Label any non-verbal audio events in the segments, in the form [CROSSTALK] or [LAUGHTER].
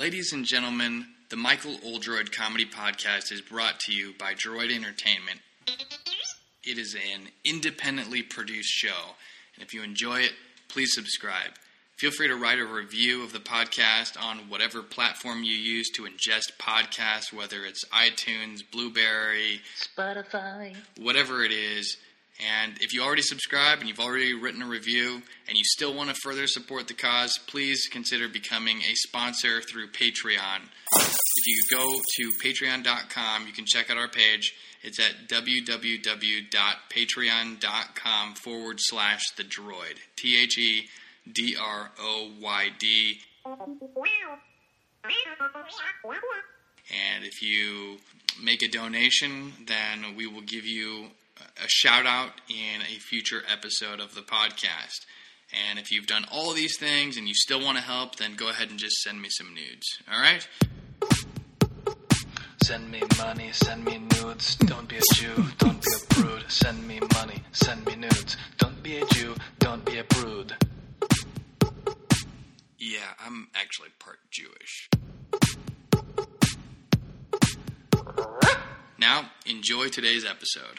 Ladies and gentlemen, the Michael Oldroyd Comedy Podcast is brought to you by Droid Entertainment. It is an independently produced show, and if you enjoy it, please subscribe. Feel free to write a review of the podcast on whatever platform you use to ingest podcasts, whether it's iTunes, Blubrry, Spotify. whatever it is. And if you already subscribe and you've already written a review and you still want to further support the cause, please consider becoming a sponsor through Patreon. If you go to patreon.com, you can check out our page. It's at www.patreon.com forward slash the droid. T H E D R O Y D. And if you make a donation, then we will give you a shout out in a future episode of the podcast. And if you've done all of these things and you still want to help, then go ahead and just send me some nudes. All right? Send me money, send me nudes. Don't be a Jew, don't be a prude. Send me money, send me nudes. Don't be a Jew, don't be a prude. Yeah, I'm actually part Jewish. Now, enjoy today's episode.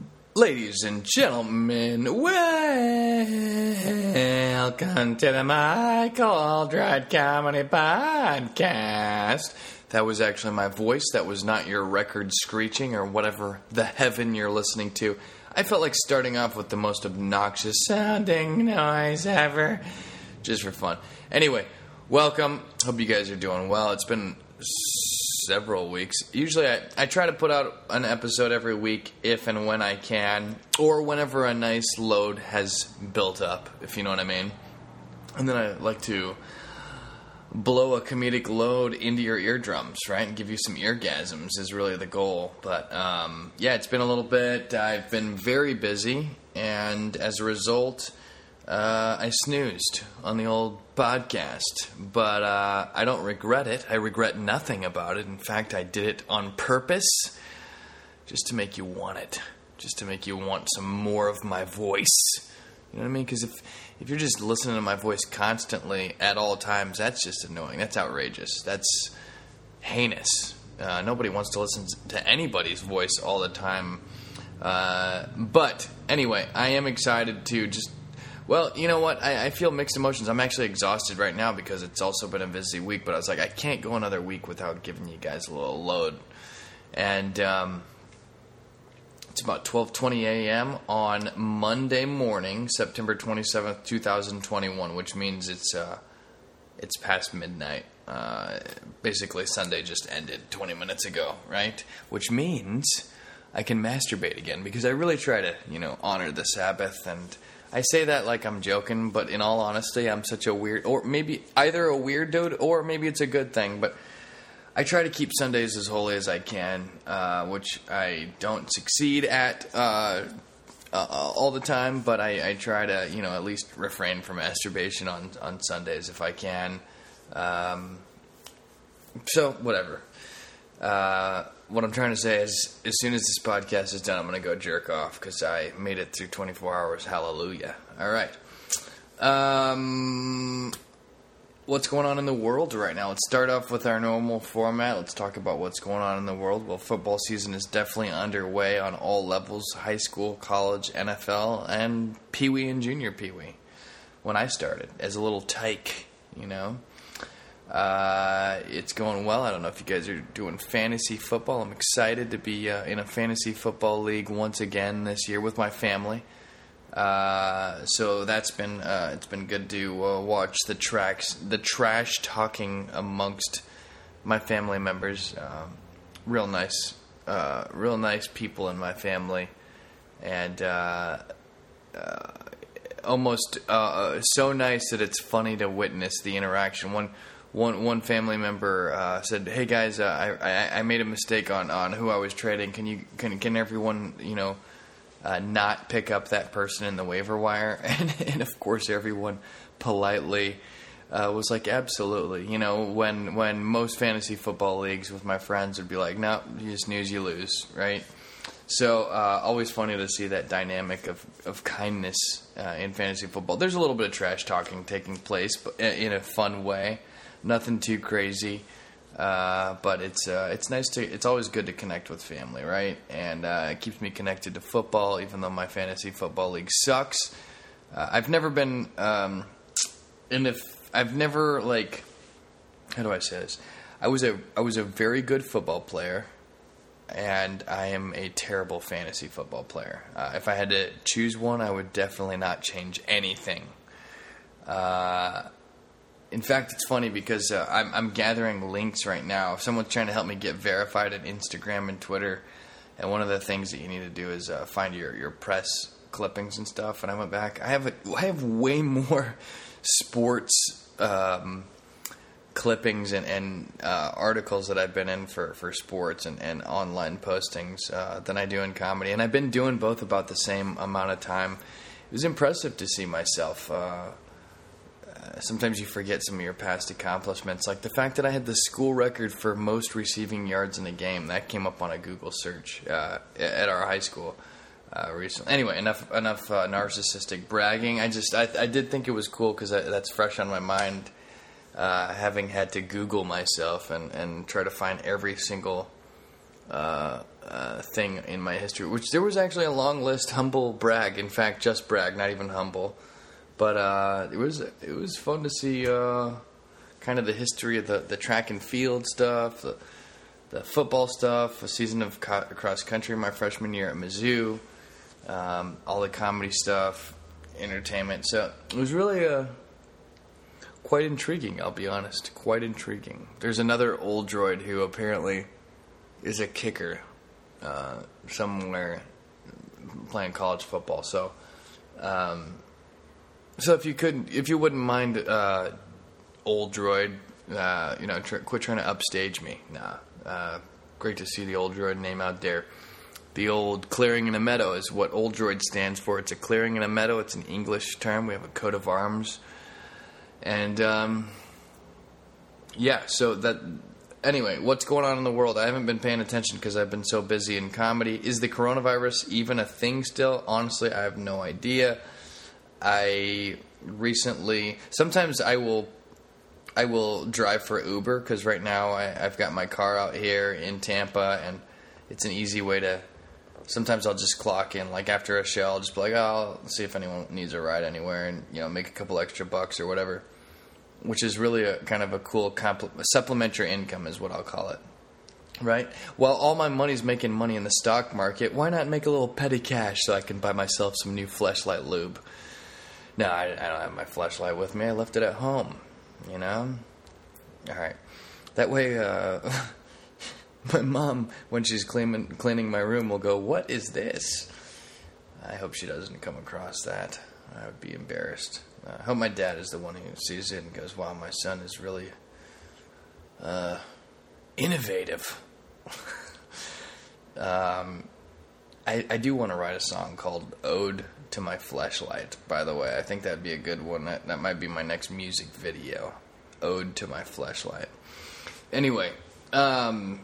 Ladies and gentlemen, welcome to the Michael Oldroyd Comedy Podcast. That was actually my voice. That was not your record screeching or whatever the heaven you're listening to. I felt like starting off with the most obnoxious sounding noise ever, just for fun. Anyway, welcome. Hope you guys are doing well. It's been several weeks. Usually, I, I try to put out an episode every week if and when I can, or whenever a nice load has built up, if you know what I mean. And then I like to blow a comedic load into your eardrums, right, and give you some eargasms is really the goal. But um, yeah, it's been a little bit. I've been very busy, and as a result, uh, I snoozed on the old podcast. But uh, I don't regret it. I regret nothing about it. In fact, I did it on purpose, just to make you want it, just to make you want some more of my voice. You know what I mean? Because if if you're just listening to my voice constantly at all times, that's just annoying. That's outrageous. That's heinous. Uh, nobody wants to listen to anybody's voice all the time. Uh, but anyway, I am excited to just. Well, you know what? I, I feel mixed emotions. I'm actually exhausted right now because it's also been a busy week. But I was like, I can't go another week without giving you guys a little load. And um, it's about 12:20 a.m. on Monday morning, September 27th, 2021, which means it's uh, it's past midnight. Uh, basically, Sunday just ended 20 minutes ago, right? Which means I can masturbate again because I really try to, you know, honor the Sabbath. And I say that like I'm joking, but in all honesty, I'm such a weird, or maybe either a weird dude, or maybe it's a good thing, but. I try to keep Sundays as holy as I can, uh, which I don't succeed at uh, uh, all the time, but I, I, try to, you know, at least refrain from masturbation on, on Sundays if I can. Um, so, whatever. What I'm trying to say is, as soon as this podcast is done, I'm going to go jerk off because I made it through 24 hours. Hallelujah. All right. Um, what's going on in the world right now. Let's start off with our normal format. Let's talk about what's going on in the world. Well, football season is definitely underway on all levels high school, college, NFL, and Pee Wee and Junior Pee Wee. When I started as a little tyke, you know. Uh, it's going well. I don't know if you guys are doing fantasy football. I'm excited to be uh, in a fantasy football league once again this year with my family. Uh, so that's been uh, it's been good to uh, watch the tracks the trash talking amongst my family members. Um, real nice, uh, real nice people in my family, and almost so nice that it's funny to witness the interaction. One one one family member uh, said, "Hey guys, uh, I, I I made a mistake on on who I was trading. Can you can can everyone you know uh, not pick up that person in the waiver wire?" [LAUGHS] And, and of course, everyone politely. Uh, was like absolutely, you know, when when most fantasy football leagues with my friends would be like, no, you snooze, you lose, right? So uh, always funny to see that dynamic of, of kindness uh, in fantasy football. There's a little bit of trash talking taking place, but in a fun way. Nothing too crazy, uh, but it's uh, it's nice to. It's always good to connect with family, right? And uh, it keeps me connected to football, even though my fantasy football league sucks. Uh, I've never been um, in if I've never like how do I say this? I was a I was a very good football player and I am a terrible fantasy football player. Uh, if I had to choose one, I would definitely not change anything. Uh, in fact, it's funny because uh, I'm, I'm, gathering links right now. If Someone's trying to help me get verified at Instagram and Twitter, and one of the things that you need to do is uh, find your, your press clippings and stuff. And I went back. I have a, I have way more [LAUGHS] sports. Um, clippings and, and uh, articles that I've been in for, for sports and, and online postings uh, than I do in comedy. And I've been doing both about the same amount of time. It was impressive to see myself. Uh, uh sometimes you forget some of your past accomplishments, like the fact that I had the school record for most receiving yards in a game. That came up on a Google search uh, at our high school. Uh, recently. Anyway, enough enough narcissistic bragging. I just I, I did think it was cool because that's fresh on my mind uh, having had to Google myself and, and try to find every single uh, uh, thing in my history, which there was actually a long list. Humble brag, in fact, just brag, not even humble. But uh, it was it was fun to see uh, kind of the history of the, the track and field stuff, the, the football stuff, a season of co- cross country my freshman year at Mizzou, um, all the comedy stuff, entertainment. So it was really a quite intriguing, I'll be honest. Quite intriguing. There's another Oldroyd who apparently is a kicker uh, somewhere playing college football. So, um, so if you could, if you wouldn't mind, uh, Oldroyd, uh, you know, tr- quit trying to upstage me. Nah. Uh, great to see the Oldroyd name out there. The old clearing in a meadow is what Oldroyd stands for. It's a clearing in a meadow. It's an English term. We have a coat of arms and um, yeah, so that anyway, what's going on in the world? I haven't been paying attention because I've been so busy in comedy. Is the coronavirus even a thing still? Honestly, I have no idea. I recently, sometimes I will, I will drive for Uber because right now I, have got my car out here in Tampa, and it's an easy way to. Sometimes I'll just clock in, like after a show, I'll just be like, oh, I'll see if anyone needs a ride anywhere, and you know, make a couple extra bucks or whatever which is really a kind of a cool compl- supplementary income, is what I'll call it. Right? Well, all my money's making money in the stock market. Why not make a little petty cash so I can buy myself some new Fleshlight lube? No, I, I don't have my Fleshlight with me. I left it at home. You know. All right. That way, uh, [LAUGHS] my mom, when she's cleaning cleaning my room, will go, "What is this?" I hope she doesn't come across that. I would be embarrassed. I hope my dad is the one who sees it and goes, "Wow, my son is really uh, innovative." [LAUGHS] um, I, I do want to write a song called "Ode to My Fleshlight." By the way, I think that'd be a good one. That, that might be my next music video. "Ode to My Fleshlight." Anyway, um,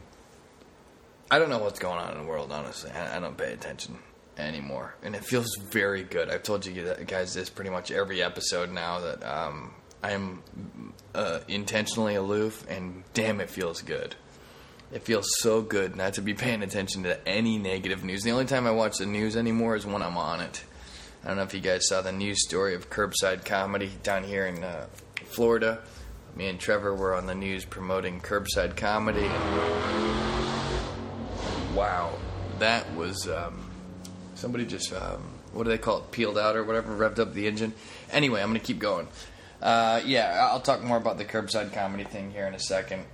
I don't know what's going on in the world. Honestly, I, I don't pay attention anymore, and it feels very good. I've told you guys this pretty much every episode now that um, I am uh, intentionally aloof, and damn, it feels good. It feels so good not to be paying attention to any negative news. The only time I watch the news anymore is when I'm on it. I don't know if you guys saw the news story of curbside comedy down here in uh, Florida. Me and Trevor were on the news promoting curbside comedy. wow, that was. Um, Somebody just, um, what do they call it, peeled out or whatever, revved up the engine. Anyway, I'm to keep going. Uh, yeah, I'll talk more about the curbside comedy thing here in a second.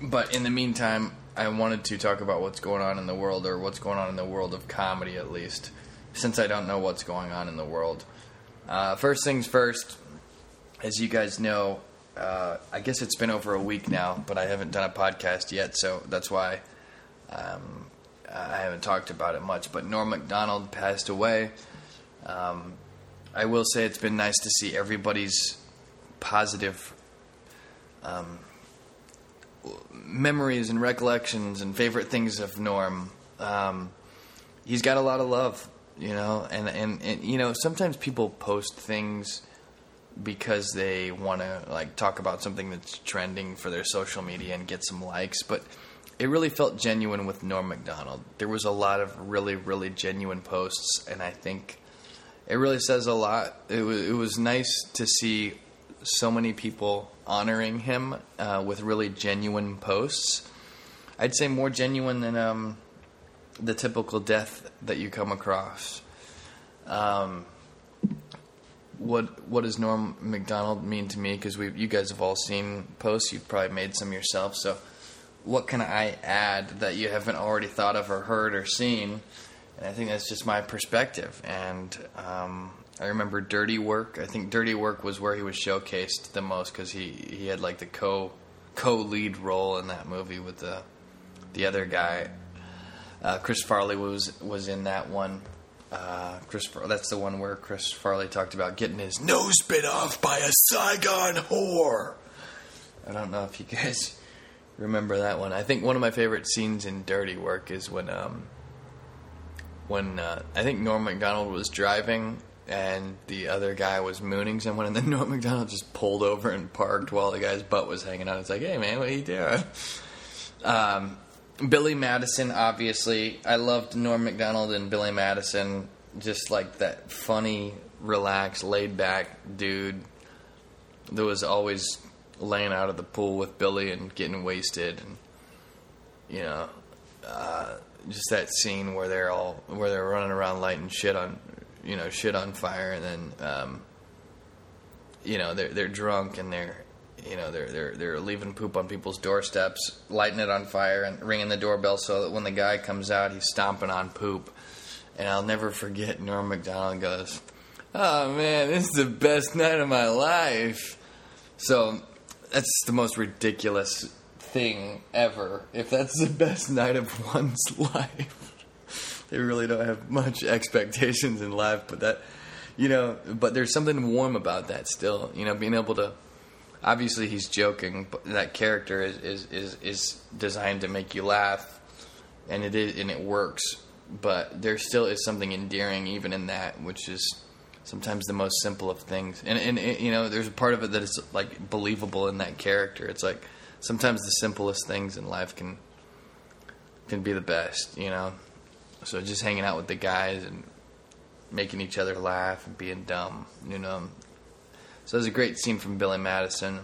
But in the meantime, I wanted to talk about what's going on in the world, or what's going on in the world of comedy at least, since I don't know what's going on in the world. Uh, first things first, as you guys know, uh, I guess it's been over a week now, but I haven't done a podcast yet, so that's why um, I haven't talked about it much. But Norm Macdonald passed away. Um, I will say it's been nice to see everybody's positive um, memories and recollections and favorite things of Norm. Um, he's got a lot of love, you know, and, and, and you know sometimes people post things because they want to like talk about something that's trending for their social media and get some likes, but it really felt genuine with Norm Macdonald. There was a lot of really, really genuine posts, and I think it really says a lot. It was, it was nice to see so many people honoring him uh, with really genuine posts. I'd say more genuine than um, the typical death that you come across. Um, what what does Norm Macdonald mean to me? Because we you guys have all seen posts. You've probably made some yourself. So, what can I add that you haven't already thought of or heard or seen? And I think that's just my perspective. And um, I remember Dirty Work. I think Dirty Work was where he was showcased the most because he, he had like the co co lead role in that movie with the the other guy. Uh, Chris Farley was was in that one. Uh, Chris, that's the one where Chris Farley talked about getting his nose bit off by a Saigon whore. I don't know if you [LAUGHS] guys remember that one. I think one of my favorite scenes in Dirty Work is when um, when uh, I think Norm Macdonald was driving and the other guy was mooning someone, and then [LAUGHS] Norm Macdonald just pulled over and parked while the guy's butt was hanging out. It's like, hey man, what are you doing? [LAUGHS] Um, Billy Madison, obviously, I loved Norm Macdonald and Billy Madison, just like that funny, relaxed, laid back dude that was always laying out of the pool with Billy and getting wasted, and you know, uh, just that scene where they're all where they're running around lighting shit on, you know, shit on fire, and then, um, you know, they're they're drunk and they're you know they're they're they're leaving poop on people's doorsteps, lighting it on fire, and ringing the doorbell so that when the guy comes out, he's stomping on poop. And I'll never forget Norm Macdonald goes, "Oh man, this is the best night of my life." So that's the most ridiculous thing ever. If that's the best night of [LAUGHS] one's life, they really don't have much expectations in life. But that, you know, but there's something warm about that still. You know, being able to obviously he's joking, but that character is is is, is designed to make you laugh, and it is and it works. But there still is something endearing even in that, which is sometimes the most simple of things. And and, and you know, there's a part of it that is like believable in that character. It's like sometimes the simplest things in life can can be the best. You know, so just hanging out with the guys and making each other laugh and being dumb. You know, so there's a great scene from Billy Madison.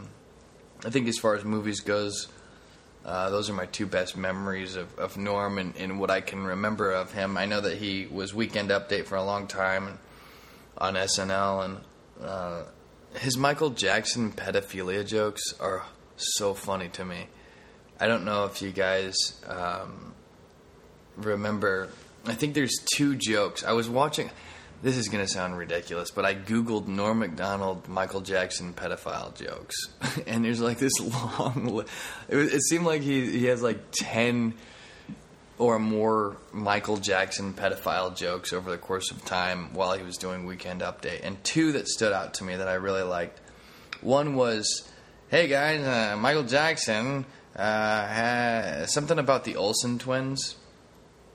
I think as far as movies goes, uh, those are my two best memories of, of Norm and, and, what I can remember of him. I know that he was Weekend Update for a long time on SNL, and uh, his Michael Jackson pedophilia jokes are so funny to me. I don't know if you guys um, remember. I think there's two jokes. I was watching this is going to sound ridiculous, but I googled Norm Macdonald, Michael Jackson pedophile jokes, [LAUGHS] and there's like this long. [LAUGHS] Li- it, it, seemed like he he has like ten or more Michael Jackson pedophile jokes over the course of time while he was doing Weekend Update, and two that stood out to me that I really liked. One was, "Hey guys, uh, Michael Jackson uh, something about the Olsen twins."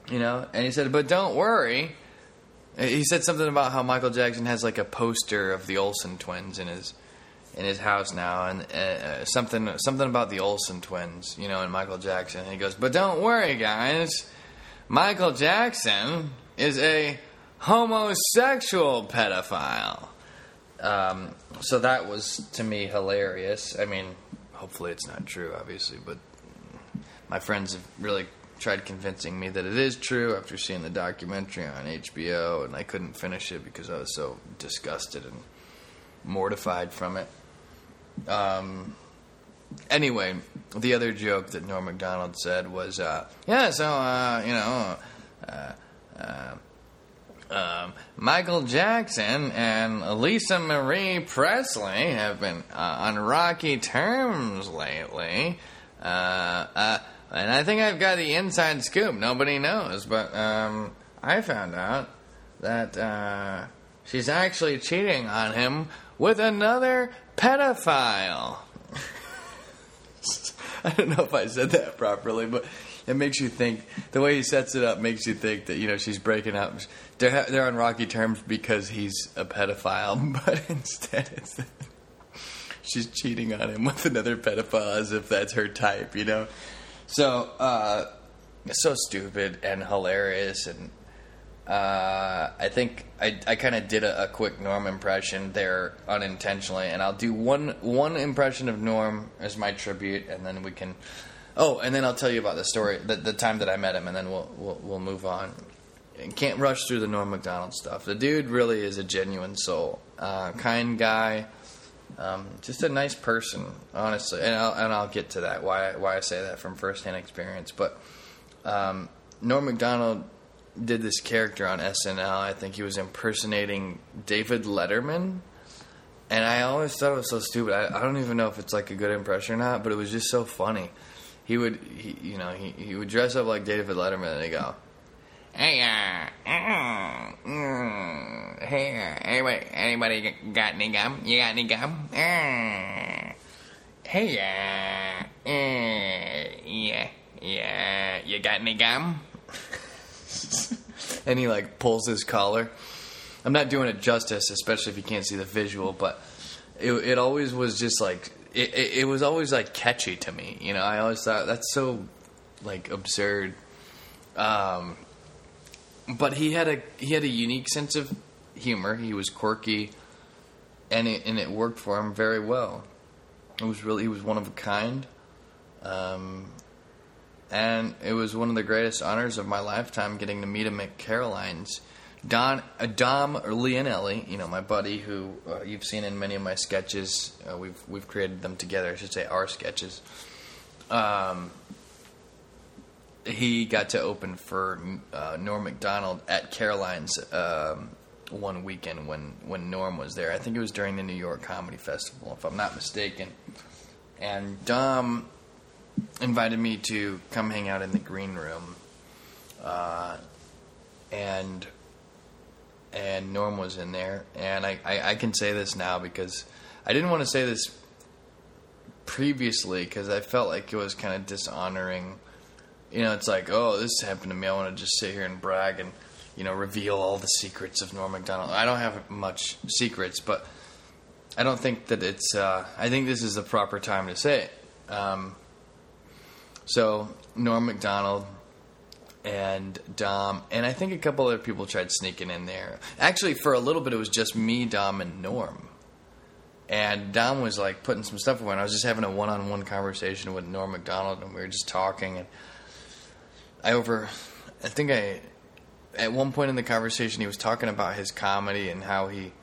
You know, and he said, "But don't worry, he said something about how Michael Jackson has like a poster of the Olsen twins in his in his house now, and uh, uh, something something about the Olsen twins, you know, and Michael Jackson. And he goes, "But don't worry, guys, Michael Jackson is a homosexual pedophile." Um, so that was to me hilarious. I mean, hopefully it's not true, obviously, but my friends have really tried convincing me that it is true after seeing the documentary on HBO, and I couldn't finish it because I was so disgusted and mortified from it. Um, anyway, the other joke that Norm Macdonald said was, uh, "Yeah, so uh, you know, uh, uh, um, Michael Jackson and Lisa Marie Presley have been uh, on rocky terms lately. Uh, uh, and I think I've got the inside scoop. Nobody knows, but um, I found out that uh, she's actually cheating on him with another pedophile. [LAUGHS] I don't know if I said that properly, but it makes you think. The way he sets it up makes you think that you know she's breaking up. They're they're on rocky terms because he's a pedophile, [LAUGHS] but instead it's she's cheating on him with another pedophile as if that's her type. You know, so uh, so stupid and hilarious and. Uh, I think I, I kind of did a, a, quick Norm impression there unintentionally, and I'll do one one impression of Norm as my tribute, and then we can. Oh, and then I'll tell you about the story, the, the time that I met him, and then we'll we'll, we'll move on. And can't rush through the Norm Macdonald stuff. The dude really is a genuine soul, uh, kind guy, um, just a nice person, honestly. And I'll, and I'll get to that why why I say that from firsthand experience. But um, Norm Macdonald did this character on SNL. I think he was impersonating David Letterman. And I always thought it was so stupid. I, I don't even know if it's like a good impression or not, but it was just so funny. He would, he, you know, he, he would dress up like David Letterman and go, Hey, uh, uh, hey, uh, anybody, anybody got any gum? You got any gum? Uh, hey, uh, uh, yeah, yeah, you got any gum? [LAUGHS] and he like pulls his collar. I'm not doing it justice, especially if you can't see the visual, but it, it always was just like it, it, it was always like catchy to me. You know, I always thought that's so like absurd. Um, but he had a he had a unique sense of humor. He was quirky, and it and it worked for him very well. It was really he was one of a kind. Um, and it was one of the greatest honors of my lifetime getting to meet him at Caroline's. Don uh, Dom Leonelli, you know my buddy who uh, you've seen in many of my sketches. Uh, we've we've created them together. I should say our sketches. Um, he got to open for uh, Norm Macdonald at Caroline's um, one weekend when when Norm was there. I think it was during the New York Comedy Festival, if I'm not mistaken. And Dom invited me to come hang out in the green room, uh, and and Norm was in there, and I, I, I can say this now because I didn't want to say this previously because I felt like it was kind of dishonoring. You know, it's like, oh, this happened to me. I want to just sit here and brag and you know reveal all the secrets of Norm Macdonald. I don't have much secrets, but I don't think that it's. Uh, I think this is the proper time to say it. Um, so Norm Macdonald and Dom, and I think a couple other people tried sneaking in there. Actually, for a little bit, it was just me, Dom, and Norm. And Dom was like putting some stuff away, and I was just having a one-on-one conversation with Norm Macdonald, and we were just talking. And I over, I think I, at one point in the conversation, he was talking about his comedy and how he,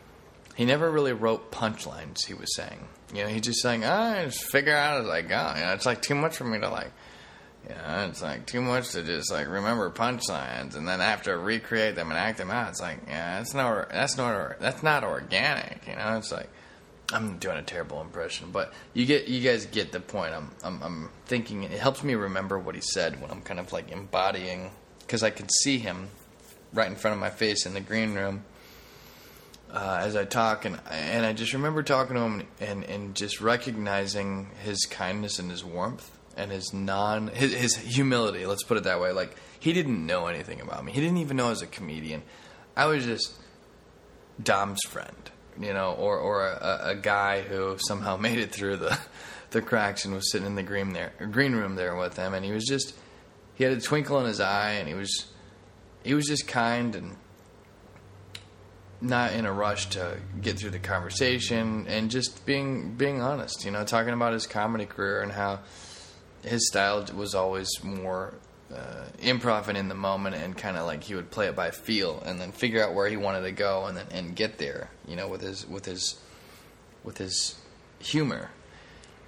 he never really wrote punchlines. He was saying, you know, he just saying, ah, I just figure out as I go. You know, it's like too much for me to like you know, it's like too much to just like remember punchlines and then have to recreate them and act them out. It's like, yeah, that's not that's not that's not organic. You know, it's like I'm doing a terrible impression, but you get you guys get the point. I'm I'm, I'm thinking it helps me remember what he said when I'm kind of like embodying because I can see him right in front of my face in the green room. Uh, as I talk, and and I just remember talking to him and, and just recognizing his kindness and his warmth, and his non his, his humility. Let's put it that way. Like he didn't know anything about me. He didn't even know I was a comedian. I was just Dom's friend, you know, or or a, a guy who somehow [LAUGHS] made it through the the cracks and was sitting in the green there green room there with them. And he was just he had a twinkle in his eye, and he was he was just kind and not in a rush to get through the conversation and just being being honest, you know, talking about his comedy career and how his style was always more uh, improv in the moment, and kind of like he would play it by feel, and then figure out where he wanted to go, and then and get there. You know, with his with his with his humor,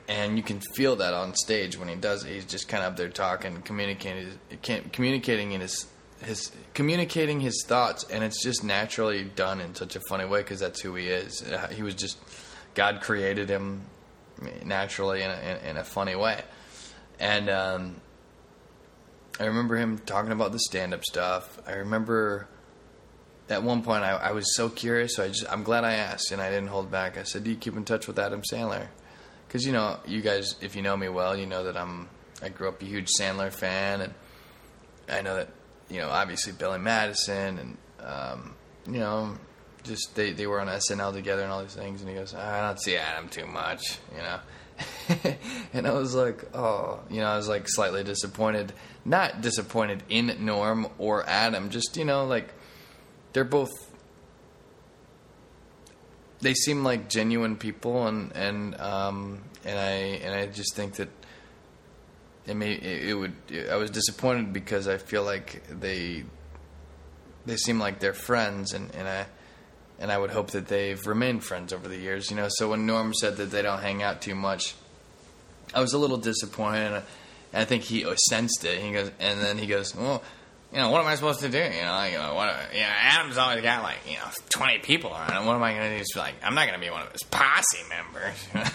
and you can feel that on stage when he does it. He's just kind of up there talking, communicating, communicating in his his communicating his thoughts, and it's just naturally done in such a funny way because that's who he is. Uh, He was just God created him naturally in a, in a funny way, and um, I remember him talking about the stand up stuff. I remember at one point I, I was so curious, so I just I'm glad I asked and I didn't hold back. I said, "Do you keep in touch with Adam Sandler?" Because you know, you guys, if you know me well, you know that I'm I grew up a huge Sandler fan, and I know that you know obviously Billy Madison and um, you know just they they were on SNL together and all these things. And he goes, "I don't see Adam too much," you know. [LAUGHS] and I was like, oh, you know, I was like slightly disappointed. Not disappointed in Norm or Adam, just, you know, like they're both they seem like genuine people and and um and I and I just think that it may it, would I was disappointed because I feel like they they seem like they're friends and and I and I would hope that they've remained friends over the years you know so when Norm said that they don't hang out too much I was a little disappointed and I, and I think he uh, sensed it he goes and then he goes well you know, what am I supposed to do? You know, you know, what? You know, Adam's always got like you know twenty people around. What am I going to do? Just like, I'm not going to be one of his posse members. [LAUGHS]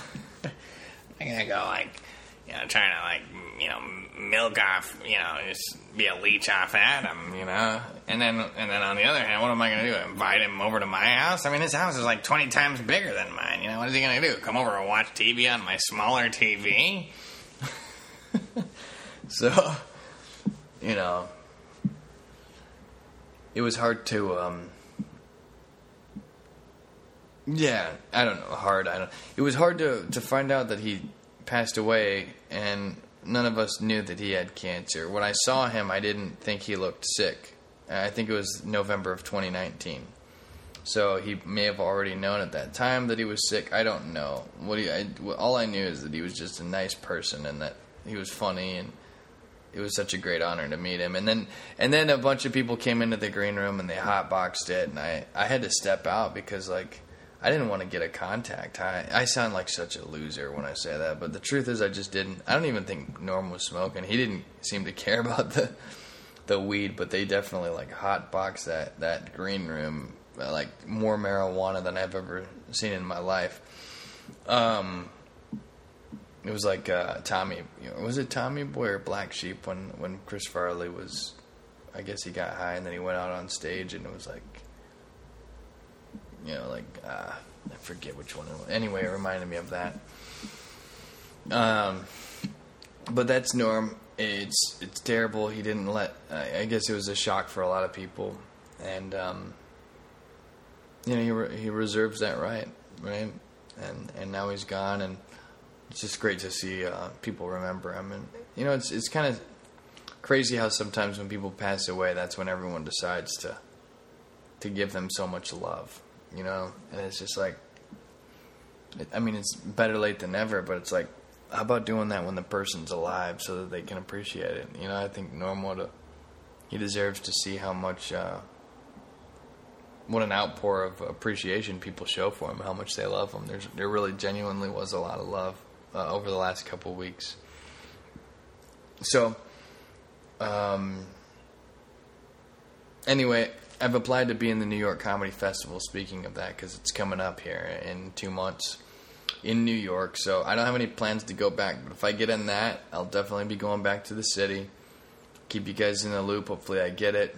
I'm going to go like, you know, trying to like, you know, milk off, you know, just be a leech off Adam, you know. And then, and then on the other hand, what am I going to do? Invite him over to my house? I mean, his house is like twenty times bigger than mine. You know, what is he going to do? Come over and watch TV on my smaller TV? [LAUGHS] so, you know it was hard to um yeah i don't know hard i don't it was hard to to find out that he passed away and none of us knew that he had cancer. When i saw him i didn't think he looked sick. I think it was november of 2019 so he may have already known at that time that he was sick. I don't know. What I, all i knew is that he was just a nice person and that he was funny and it was such a great honor to meet him. And then and then a bunch of people came into the green room and they hotboxed it, and I I had to step out because like I didn't want to get a contact. I I sound like such a loser when I say that, but the truth is I just didn't. I don't even think Norm was smoking. He didn't seem to care [LAUGHS] about the the weed, but they definitely like hotboxed that that green room like more marijuana than I've ever seen in my life. Um it was like uh, Tommy. You know, was it Tommy Boy or Black Sheep when when Chris Farley was? I guess he got high and then he went out on stage and it was like, you know, like uh, I forget which one. Anyway, it reminded me of that. Um, but that's Norm. It's it's terrible. He didn't let. I guess it was a shock for a lot of people, and um, you know he re- he reserves that right, right, and and now he's gone and it's just great to see uh, people remember him. And you know, it's it's kind of crazy how sometimes when people pass away, that's when everyone decides to to give them so much love. You know, and it's just like, I mean, it's better late than never. But it's like, how about doing that when the person's alive so that they can appreciate it? You know, I think Norm would he deserves to see how much. Uh, what an outpour of appreciation people show for him, how much they love him. There's, there really genuinely was a lot of love uh, over the last couple weeks. So, um, anyway, I've applied to be in the New York Comedy Festival. Speaking of that, because it's coming up here in two months in New York. So I don't have any plans to go back, but if I get in that, I'll definitely be going back to the city. Keep you guys in the loop. Hopefully, I get it.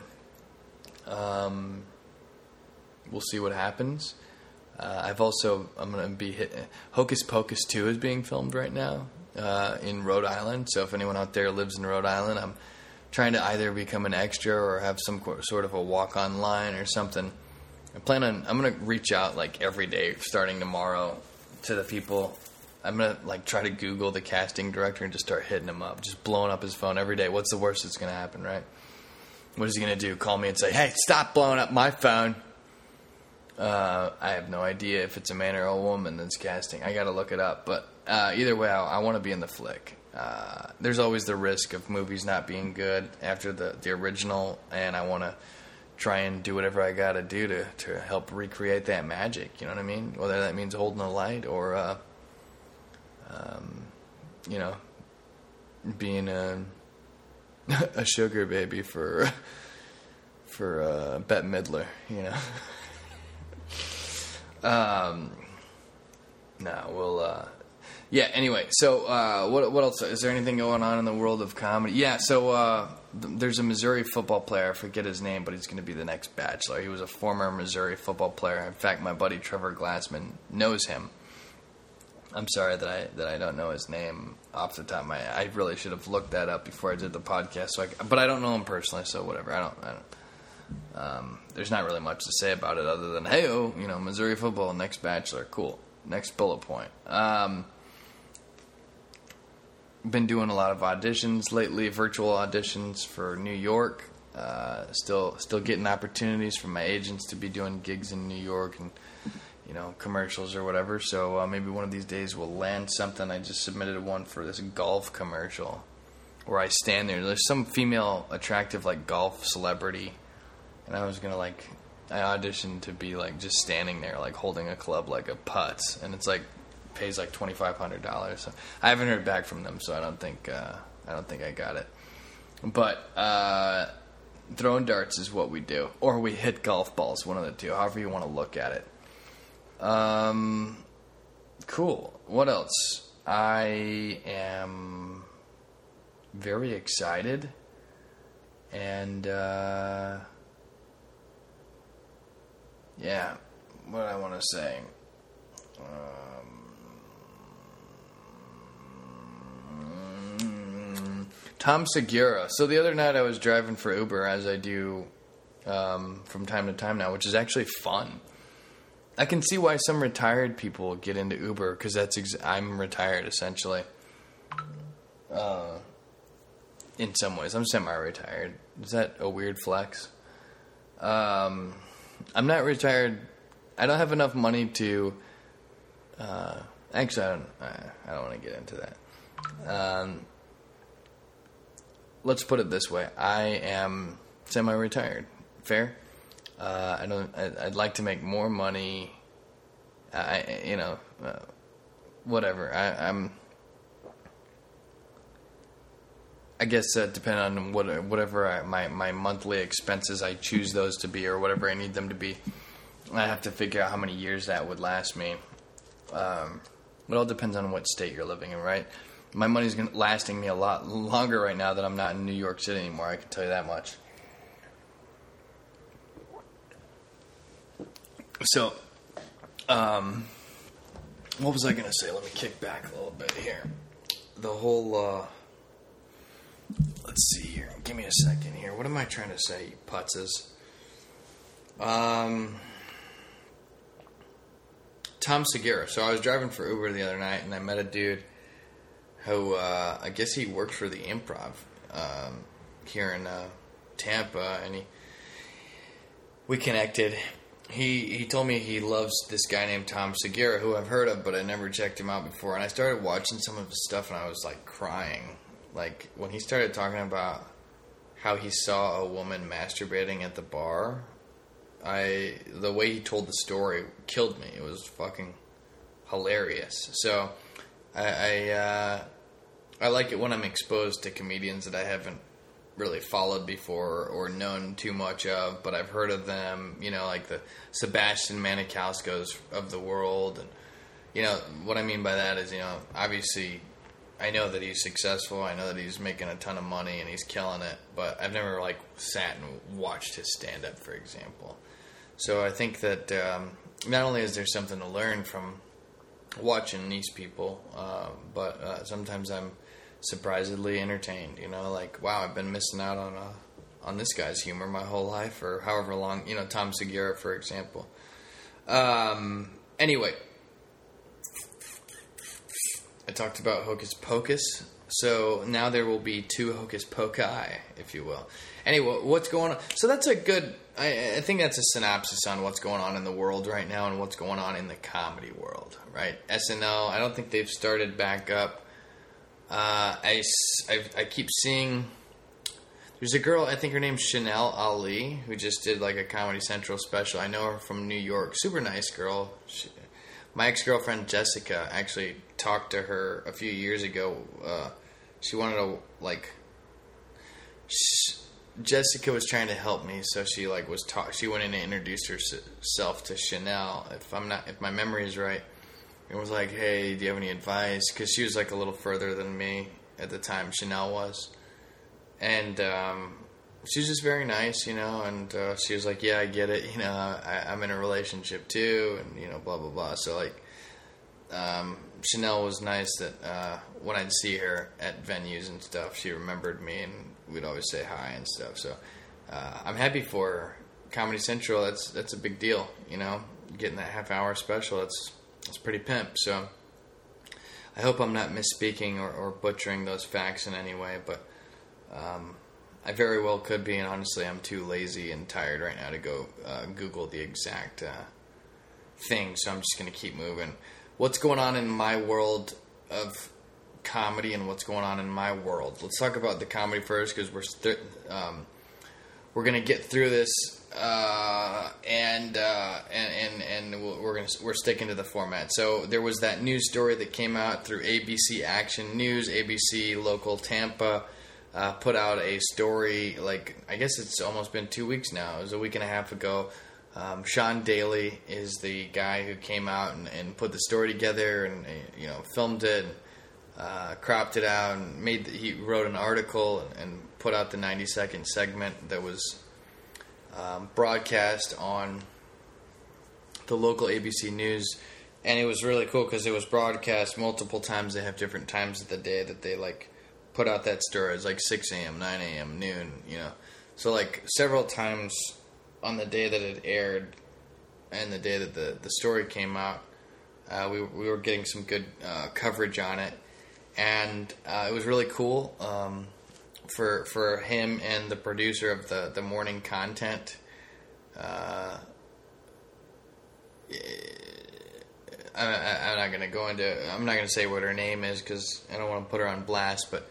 Um, we'll see what happens. Uh, I've also I'm gonna be hit, Hocus Pocus two is being filmed right now uh, in Rhode Island. So if anyone out there lives in Rhode Island, I'm trying to either become an extra or have some sort of a walk on line or something. I plan on I'm gonna reach out like every day starting tomorrow to the people. I'm gonna like try to Google the casting director and just start hitting him up, just blowing up his phone every day. What's the worst that's gonna happen, right? What is he gonna do? Call me and say, "Hey, stop blowing up my phone." Uh, I have no idea if it's a man or a woman that's casting. I got to look it up. But uh, either way, I, I want to be in the flick. Uh, there's always the risk of movies not being good after the, the original, and I want to try and do whatever I got to do to to help recreate that magic. You know what I mean? Whether that means holding a light or, uh, um, you know, being a [LAUGHS] a sugar baby for [LAUGHS] for uh, Bette Midler, you know. [LAUGHS] um, no, we'll. Uh, yeah. Anyway, so uh, what what else? Is there anything going on in the world of comedy? Yeah. So uh, th- there's a Missouri football player. I forget his name, but he's going to be the next Bachelor. He was a former Missouri football player. In fact, my buddy Trevor Glassman knows him. I'm sorry that I that I don't know his name off the top of my. I really should have looked that up before I did the podcast. So, I, but I don't know him personally, so whatever. I don't. I don't. Um, there's not really much to say about it other than hey, oh, you know, Missouri football, next Bachelor, cool. Next bullet point. Um, been doing a lot of auditions lately, virtual auditions for New York. Uh, still, still getting opportunities from my agents to be doing gigs in New York and you know commercials or whatever. So uh, maybe one of these days we'll land something. I just submitted one for this golf commercial where I stand there. There's some female attractive like golf celebrity, and I was gonna like I auditioned to be like just standing there like holding a club like a putts, and it's like pays like twenty five hundred dollars. So I haven't heard back from them, so I don't think uh, I don't think I got it. But uh, throwing darts is what we do, or we hit golf balls, one of the two, however you want to look at it. Um, cool. What else? I am very excited, and uh, yeah, what I want to say. Um, Tom Segura. So the other night I was driving for Uber, as I do um, from time to time now, which is actually fun. I can see why some retired people get into Uber because that's ex- I'm retired essentially. Uh, in some ways, I'm semi-retired. Is that a weird flex? Um, I'm not retired. I don't have enough money to. Uh, actually, I don't. I don't want to get into that. Um, let's put it this way: I am semi-retired. Fair. Uh, I don't. I, would like to make more money. I, you know, uh, whatever. I, am I guess uh, depending on what, whatever I, my my monthly expenses I choose those to be, or whatever I need them to be, I have to figure out how many years that would last me. Um, it all depends on what state you're living in, right? My money's gonna, lasting me a lot longer right now that I'm not in New York City anymore. I can tell you that much. So, um, what was I going to say? Let me kick back a little bit here. The whole, uh, let's see here. Give me a second here. What am I trying to say, you putzes? Um, Tom Segura. So I was driving for Uber the other night, and I met a dude who uh, I guess he worked for the Improv um, here in uh, Tampa, and he we connected, he he told me he loves this guy named Tom Segura, who I've heard of, but I never checked him out before. And I started watching some of his stuff, and I was like crying. Like when he started talking about how he saw a woman masturbating at the bar, I the way he told the story killed me. It was fucking hilarious. So I I, uh, I like it when I'm exposed to comedians that I haven't really followed before or known too much of, but I've heard of them. You know, like the Sebastian Maniscalcos of the world, and you know what I mean by that is, you know, obviously, I know that he's successful. I know that he's making a ton of money and he's killing it, but I've never like sat and watched his stand up, for example. So I think that um, not only is there something to learn from watching these people, uh, but uh, sometimes I'm surprisingly entertained. You know, like wow, I've been missing out on uh, on this guy's humor my whole life, or however long. You know, Tom Segura, for example. Um, anyway, I talked about Hocus Pocus. So now there will be two Hocus Pocus, if you will. Anyway, what's going on? So that's a good. I, I, think that's a synopsis on what's going on in the world right now and what's going on in the comedy world, right? SNL. I don't think they've started back up. Uh, I, I, I keep seeing. There's a girl, I think her name's Chanel Ali, who just did like a Comedy Central special. I know her from New York. Super nice girl. She, my ex girlfriend Jessica actually talked to her a few years ago. Uh, she wanted to like. She, Jessica was trying to help me, so she like was talk. She went in and introduced herself to Chanel. If I'm not, if my memory is right, and was like, "Hey, do you have any advice?" Because she was like a little further than me at the time. Chanel was, and um, she was just very nice, you know. And uh, she was like, "Yeah, I get it. You know, I, I'm in a relationship too, and you know, blah blah blah." So like, um, Chanel was nice that uh, when I'd see her at venues and stuff, she remembered me, and we'd always say hi and stuff. So uh, I'm happy for. Comedy Central. That's that's a big deal, you know. Getting that half hour special. That's that's pretty pimp. So I hope I'm not misspeaking or, or butchering those facts in any way, but um, I very well could be. And honestly, I'm too lazy and tired right now to go uh, Google the exact uh, thing. So I'm just gonna keep moving what's going on in my world of comedy and what's going on in my world. Let's talk about the comedy first because we're um, we're gonna get through this uh, and, uh, and and and we're gonna we're sticking to the format. So there was that news story that came out through ABC Action News, ABC Local Tampa. Uh, put out a story like I guess it's almost been two weeks now. It was a week and a half ago um, Sean Daly is the guy who came out and, and put the story together and you know filmed it, and, uh, cropped it out, and made. The, he wrote an article and put out the 90 second segment that was um, broadcast on the local ABC News, and it was really cool because it was broadcast multiple times. They have different times of the day that they like put out that story. It's like 6 a.m., 9 a.m., noon, you know. So like several times on the day that it aired and the day that the, the story came out, uh, we, we were getting some good uh, coverage on it. And uh, it was really cool um, for for him and the producer of the, the morning content. Uh, I, am not to go into. I'm not to say what her name is because I don't want to put her on blast. But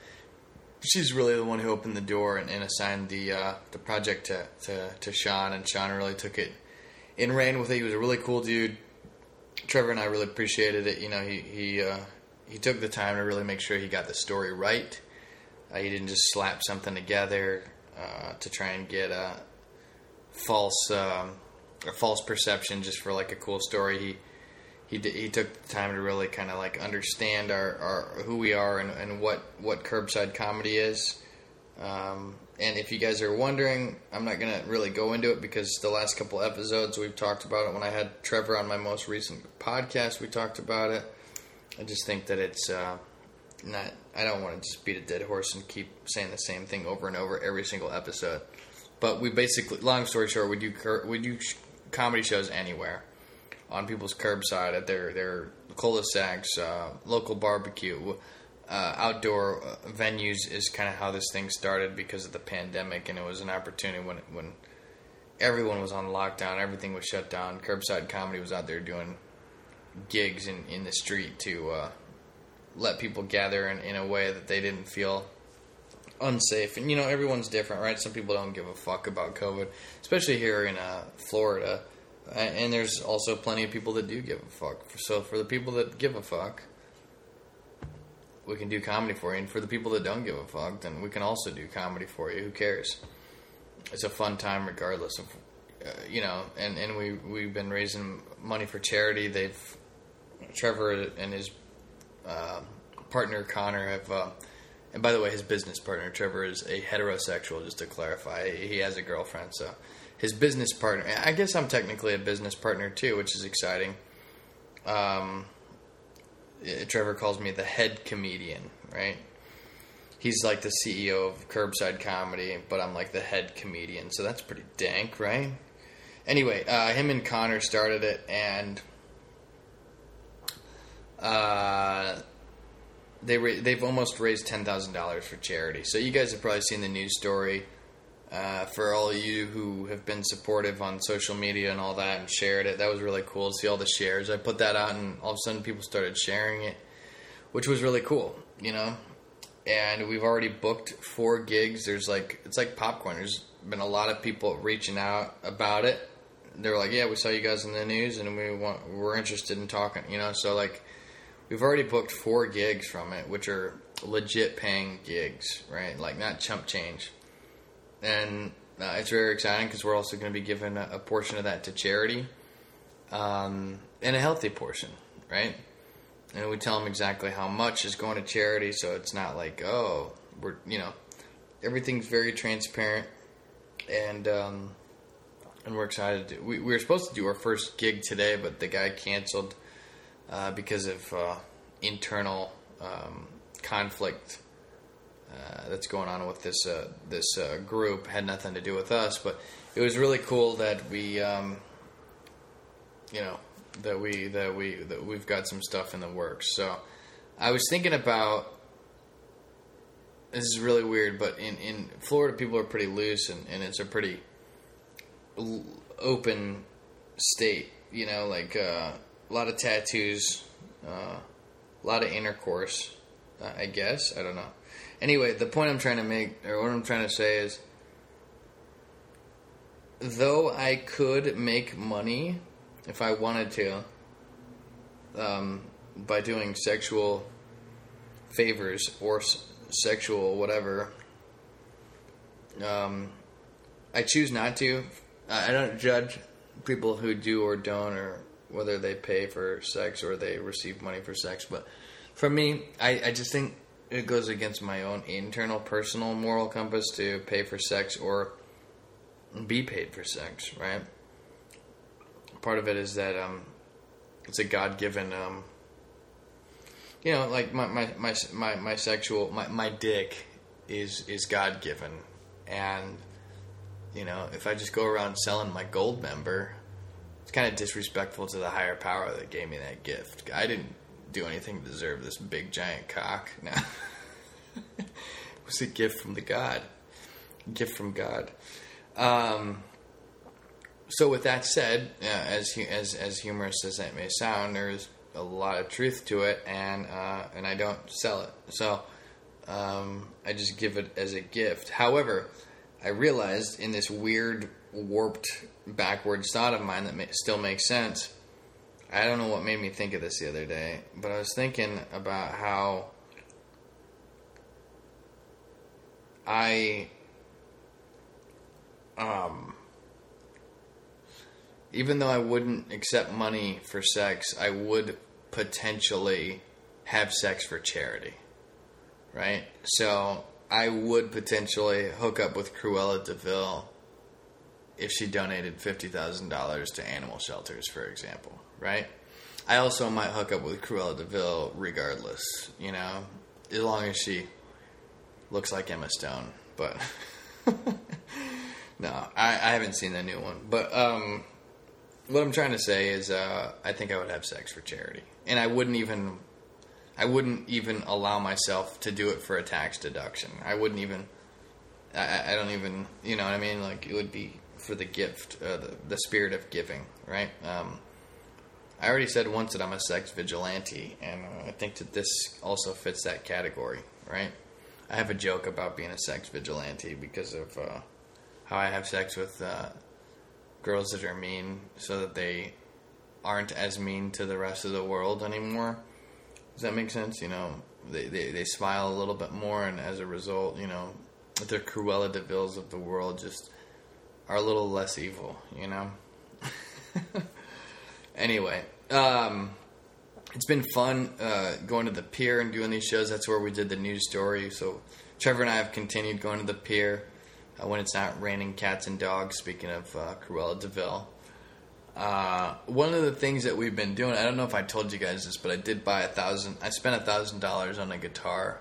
she's really the one who opened the door and, and assigned the uh, the project to, to, to Sean, and Sean really took it and ran with it. He was a really cool dude. Trevor and I really appreciated it. You know, he he uh, he took the time to really make sure he got the story right. Uh, he didn't just slap something together uh, to try and get a false um, a false perception just for like a cool story. He he he took the time to really kind of like understand our, our who we are and, and what what curbside comedy is. Um, and if you guys are wondering, I'm not gonna really go into it because the last couple episodes we've talked about it. When I had Trevor on my most recent podcast, we talked about it. I just think that it's uh, not. I don't want to just beat a dead horse and keep saying the same thing over and over every single episode. But we basically, long story short, we do we do comedy shows anywhere on people's curbside at their their cul-de-sacs, uh, local barbecue, uh, outdoor uh, venues is kind of how this thing started because of the pandemic, and it was an opportunity when when everyone was on lockdown, everything was shut down. Curbside comedy was out there doing gigs in in the street to uh, let people gather in, in a way that they didn't feel unsafe. And you know, everyone's different, right? Some people don't give a fuck about COVID, especially here in uh, Florida. And there's also plenty of people that do give a fuck. So for the people that give a fuck, we can do comedy for you. And for the people that don't give a fuck, then we can also do comedy for you. Who cares? It's a fun time regardless of, uh, you know. And, and we we've been raising money for charity. They've Trevor and his uh, partner Connor have. Uh, and by the way, his business partner Trevor is a heterosexual. Just to clarify, he has a girlfriend, so his business partner. I guess I'm technically a business partner too, which is exciting. Um, eh, Trevor calls me the head comedian, right? He's like the CEO of Curbside Comedy, but I'm like the head comedian, so that's pretty dank, right? Anyway, uh, him and Connor started it, and uh, they ra- they've almost raised ten thousand dollars for charity. So you guys have probably seen the news story uh, for all you who have been supportive on social media and all that and shared it. That was really cool to see all the shares. I put that out and all of a sudden people started sharing it, which was really cool, you know. And we've already booked four gigs. There's like it's like popcorn. There's been a lot of people reaching out about it. They were like, "Yeah, we saw you guys in the news, and we want we're interested in talking." You know, so like we've already booked four gigs from it, which are legit paying gigs, right? Like not chump change and uh, it's very exciting because we're also going to be giving a, a portion of that to charity, um, and a healthy portion, right? And we tell them exactly how much is going to charity, so it's not like oh we're you know everything's very transparent, and um, and we're excited. To, we, we were supposed to do our first gig today, but the guy canceled uh, because of uh, internal um, conflict uh, that's going on with this uh, this uh, group. Had nothing to do with us, but it was really cool that we, um, you know, that we that we that we've got some stuff in the works. So I was thinking about. This is really weird, but in, in Florida, people are pretty loose, and, and it's a pretty open state. You know, like a lot of tattoos, uh, a lot of intercourse. I guess I don't know. Anyway, the point I'm trying to make, or what I'm trying to say is, though I could make money if I wanted to um, by doing sexual favors or s- sexual whatever, um, I choose not to. I don't judge people who do or don't, or whether they pay for sex or they receive money for sex. But for me, I, I just think it goes against my own internal personal moral compass to pay for sex or be paid for sex, right? Part of it is that um, it's a God given, um, you know, like my my my my, my sexual my, my dick is is God given, and you know, if I just go around selling my gold member, it's kind of disrespectful to the higher power that gave me that gift. I didn't do anything to deserve this big giant cock. [LAUGHS] No. it was a gift from the God. A gift from God. Um, so with that said, uh, as as as humorous as that may sound, there's a lot of truth to it, and uh, and I don't sell it. So um, I just give it as a gift. However, I realized in this weird, warped, backwards thought of mine that still makes sense. I don't know what made me think of this the other day, but I was thinking about how I um even though I wouldn't accept money for sex, I would potentially have sex for charity. Right? So I would potentially hook up with Cruella de Vil if she donated fifty thousand dollars to animal shelters, for example, right? I also might hook up with Cruella de Vil regardless, you know, as long as she looks like Emma Stone. But [LAUGHS] no, I, I haven't seen the new one. But um, what I'm trying to say is, uh, I think I would have sex for charity, and I wouldn't even, I wouldn't even allow myself to do it for a tax deduction. I wouldn't even. I, I don't even, you know what I mean? Like it would be for the gift, uh, the, the spirit of giving, right? Um, I already said once that I'm a sex vigilante, and uh, I think that this also fits that category, right? I have a joke about being a sex vigilante because of uh, how I have sex with uh, girls that are mean, so that they aren't as mean to the rest of the world anymore. Does that make sense? You know, they, they, they smile a little bit more, and as a result, you know, the Cruella de Vils of the world just are a little less evil, you know? [LAUGHS] anyway, um, it's been fun uh, going to the pier and doing these shows. That's where we did the news story. So Trevor and I have continued going to the pier uh, when it's not raining cats and dogs. Speaking of uh, Cruella de Vil, uh, one of the things that we've been doing. I don't know if I told you guys this, but I did buy a thousand. I spent a thousand dollars on a guitar,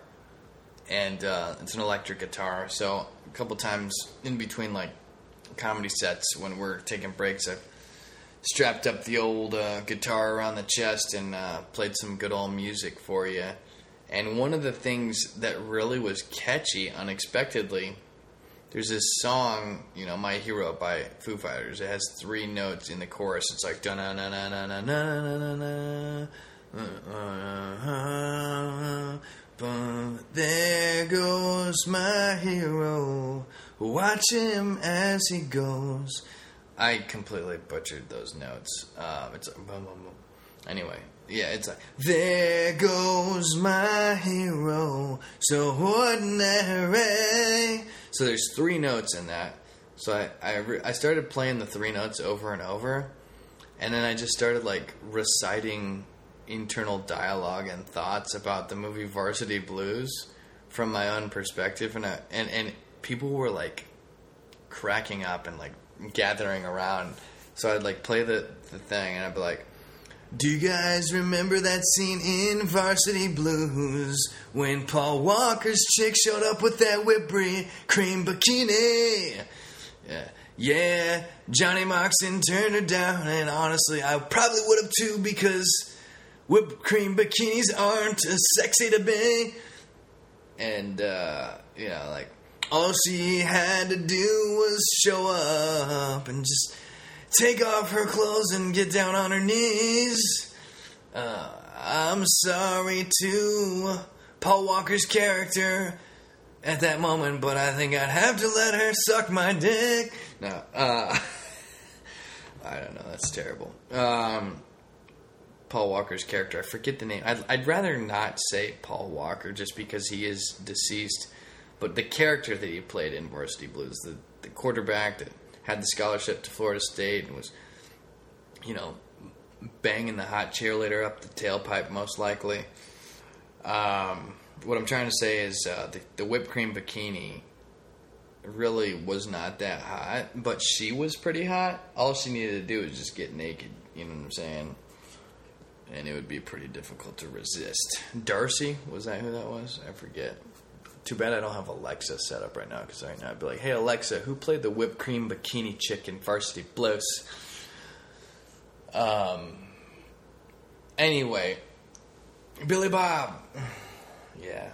and uh, it's an electric guitar. So a couple times in between like comedy sets when we're taking breaks, I've strapped up the old uh, guitar around the chest and uh, played some good old music for you. And one of the things that really was catchy unexpectedly, there's this song, you know, My Hero by Foo Fighters. It has three notes in the chorus. It's like na na na na na na na na. But there goes my hero. Watch him as he goes. I completely butchered those notes. Um, it's. Anyway, yeah, it's like there goes my hero, so ordinary, So there's three notes in that. So I I, re- I started playing the three notes over and over, and then I just started like reciting internal dialogue and thoughts about the movie Varsity Blues from my own perspective, and I, and and people were like cracking up and like gathering around. So I'd like play the the thing, and I'd be like. Do you guys remember that scene in Varsity Blues when Paul Walker's chick showed up with that whipped cream bikini? Yeah, yeah. Johnny Moxon turned her down, and honestly, I probably would have too because whipped cream bikinis aren't as sexy to me. And uh, you know, like all she had to do was show up and just take off her clothes and get down on her knees. Uh, I'm sorry to Paul Walker's character at that moment, but I think I'd have to let her suck my dick. No, uh, [LAUGHS] I don't know. That's terrible. Um, Paul Walker's character, I forget the name. I'd, I'd rather not say Paul Walker just because he is deceased, but the character that he played in Varsity Blues, the, the quarterback that had the scholarship to Florida State and was, you know, banging the hot cheerleader up the tailpipe, most likely. Um, what I'm trying to say is uh, the, the whipped cream bikini really was not that hot, but she was pretty hot. All she needed to do was just get naked. You know what I'm saying? And it would be pretty difficult to resist. Darcy was that who that was? I forget. Too bad I don't have Alexa set up right now because right now I'd be like, "Hey Alexa, who played the whipped cream bikini chick in Varsity Blues?" Um. Anyway, Billy Bob. [SIGHS] Yeah,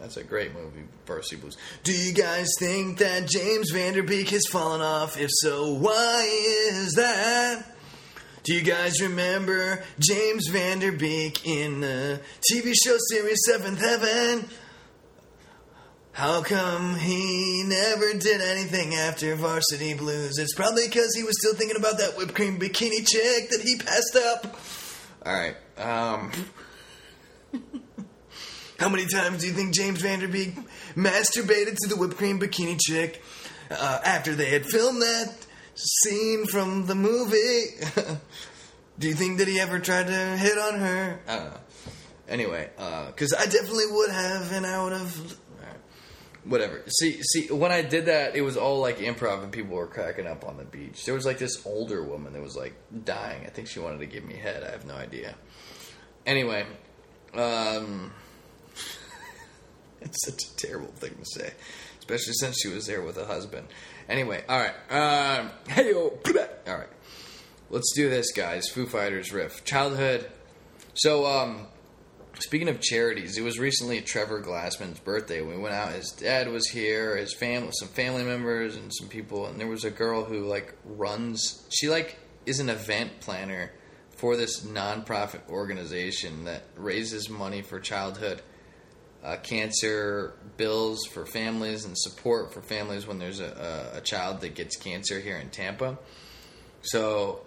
that's a great movie, Varsity Blues. Do you guys think that James Van Der Beek has fallen off? If so, why is that? Do you guys remember James Van Der Beek in the TV show series Seventh Heaven? How come he never did anything after Varsity Blues? It's probably because he was still thinking about that whipped cream bikini chick that he passed up. All right. Um, [LAUGHS] how many times do you think James Van Der Beek masturbated to the whipped cream bikini chick uh, after they had filmed that scene from the movie? [LAUGHS] do you think that he ever tried to hit on her? I don't know. Anyway, because I definitely would have, and I would have. Whatever. See, see, when I did that, it was all like improv, and people were cracking up on the beach. There was like this older woman that was like dying. I think she wanted to give me head. I have no idea. Anyway, um, [LAUGHS] it's such a terrible thing to say, especially since she was there with a husband. Anyway, all right. Um, hey, all right. Let's do this, guys. Foo Fighters riff. Childhood. So, um, speaking of charities, it was recently Trevor Glassman's birthday. We went out. His dad was here. His family, some family members, and some people. And there was a girl who like runs. She like is an event planner for this nonprofit organization that raises money for childhood uh, cancer bills for families and support for families when there's a, a, a child that gets cancer here in Tampa. So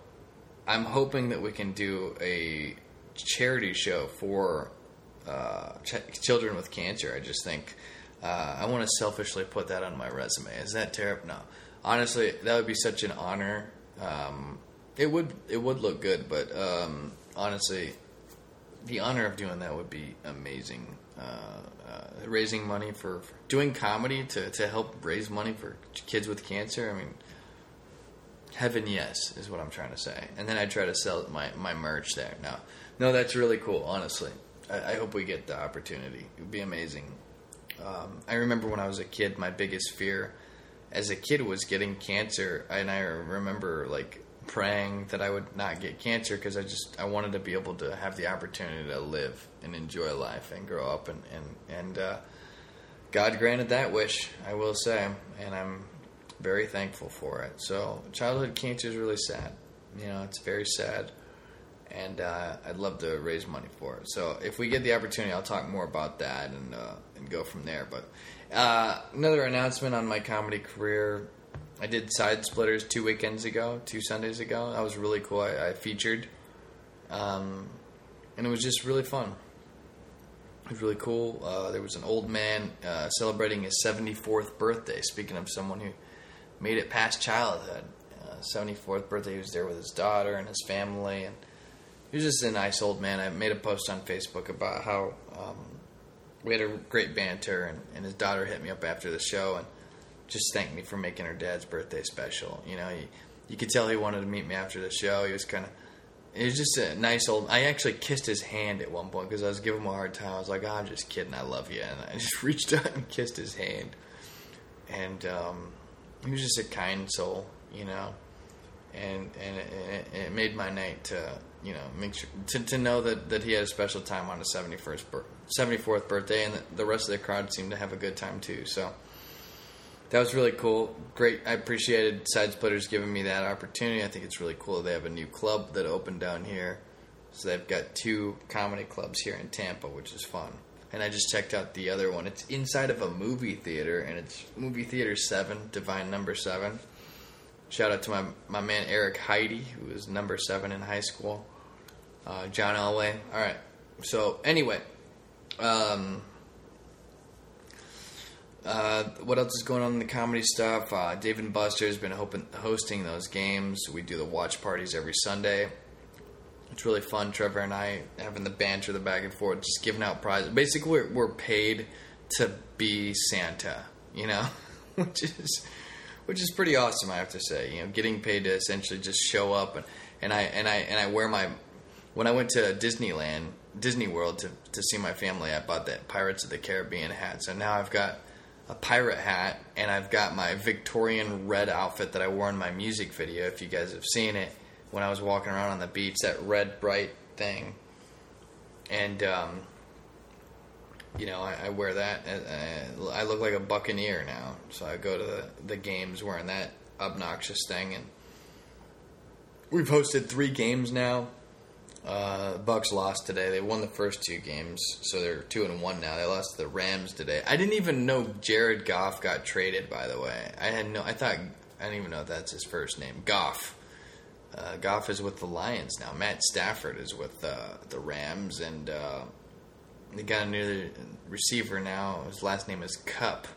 I'm hoping that we can do a charity show for uh, ch- children with cancer. I just think uh, I want to selfishly put that on my resume. Is that terrible? No, honestly, that would be such an honor. Um, it would it would look good, but um, honestly, the honor of doing that would be amazing. Uh, uh, raising money for, for, doing comedy to, to help raise money for kids with cancer. I mean, heaven yes is what I'm trying to say. And then I try to sell my, my merch there. No, no, that's really cool. Honestly, I, I hope we get the opportunity. It would be amazing. Um, I remember when I was a kid, my biggest fear as a kid was getting cancer, and I remember like praying that I would not get cancer because I just I wanted to be able to have the opportunity to live and enjoy life and grow up and and and uh, God granted that wish I will say and I'm very thankful for it. So childhood cancer is really sad. You know, it's very sad, and uh, I'd love to raise money for it. So if we get the opportunity, I'll talk more about that and uh, and go from there. But uh, another announcement on my comedy career. I did Side Splitters two weekends ago, two Sundays ago. That was really cool. I, I featured, um, and it was just really fun. It was really cool. Uh, there was an old man uh, celebrating his 74th birthday. Speaking of someone who made it past childhood, uh, 74th birthday. He was there with his daughter and his family, and he was just a nice old man. I made a post on Facebook about how um, we had a great banter, and, and his daughter hit me up after the show and just thanked me for making her dad's birthday special. You know, he, you could tell he wanted to meet me after the show. He was kind of it was just a nice old. I actually kissed his hand at one point because I was giving him a hard time. I was like, oh, "I'm just kidding. I love you," and I [LAUGHS] just reached out and kissed his hand. And um, he was just a kind soul, you know, and and it, it, made my night to you know make sure to, to know that, that he had a special time on his 71st 74th birthday, and the rest of the crowd seemed to have a good time too. So that was really cool. Great. I appreciated Side Splitters giving me that opportunity. I think it's really cool. They have a new club that opened down here. So they've got two comedy clubs here in Tampa, which is fun. And I just checked out the other one. It's inside of a movie theater, and it's Movie Theater 7, Divine Number 7. Shout out to my, my man Eric Heide, who was number 7 in high school. Uh, John Elway. All right. So, anyway. Um, uh, what else is going on in the comedy stuff? Uh, Dave and Buster has been hoping, hosting those games. We do the watch parties every Sunday. It's really fun. Trevor and I having the banter, the back and forth, just giving out prizes. Basically, we're, we're paid to be Santa, you know, [LAUGHS] which is which is pretty awesome. I have to say, you know, getting paid to essentially just show up and, and I and I and I wear my when I went to Disneyland, Disney World to to see my family. I bought that Pirates of the Caribbean hat, so now I've got a pirate hat, and I've got my Victorian red outfit that I wore in my music video. If you guys have seen it, when I was walking around on the beach, that red bright thing, and um, you know I, I wear that. Uh, I look like a buccaneer now, so I go to the, the games wearing that obnoxious thing, and we've hosted three games now. Uh, Bucks lost today. They won the first two games, so they're two and one now. They lost the Rams today. I didn't even know Jared Goff got traded. By the way, I had no. I thought I didn't even know that's his first name. Goff. Uh, Goff is with the Lions now. Matt Stafford is with uh, the Rams, and uh, they got a new receiver now. His last name is Kupp.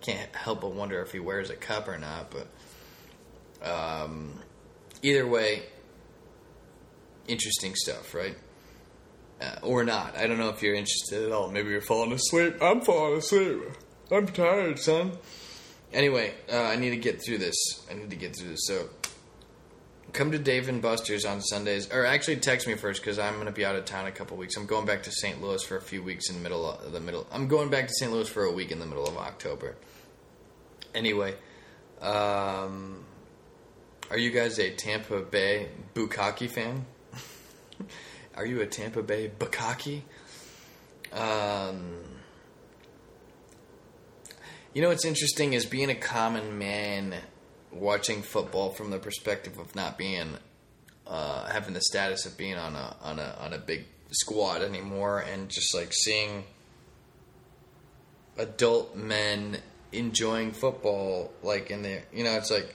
Can't help but wonder if he wears a cup or not. But um, either way, interesting stuff, right? Uh, or not. I don't know if you're interested at all. Maybe you're falling asleep. I'm falling asleep. I'm tired, son. Anyway, uh, I need to get through this. I need to get through this. So, come to Dave and Buster's on Sundays, or actually text me first because I'm going to be out of town a couple weeks. I'm going back to St. Louis for a few weeks in the middle of the middle. I'm going back to St. Louis for a week in the middle of October. Anyway, um, are you guys a Tampa Bay Bukkake fan? Are you a Tampa Bay Bukkake? Um, you know what's interesting is being a common man watching football from the perspective of not being uh, having the status of being on a on a on a big squad anymore and just like seeing adult men enjoying football like in the you know it's like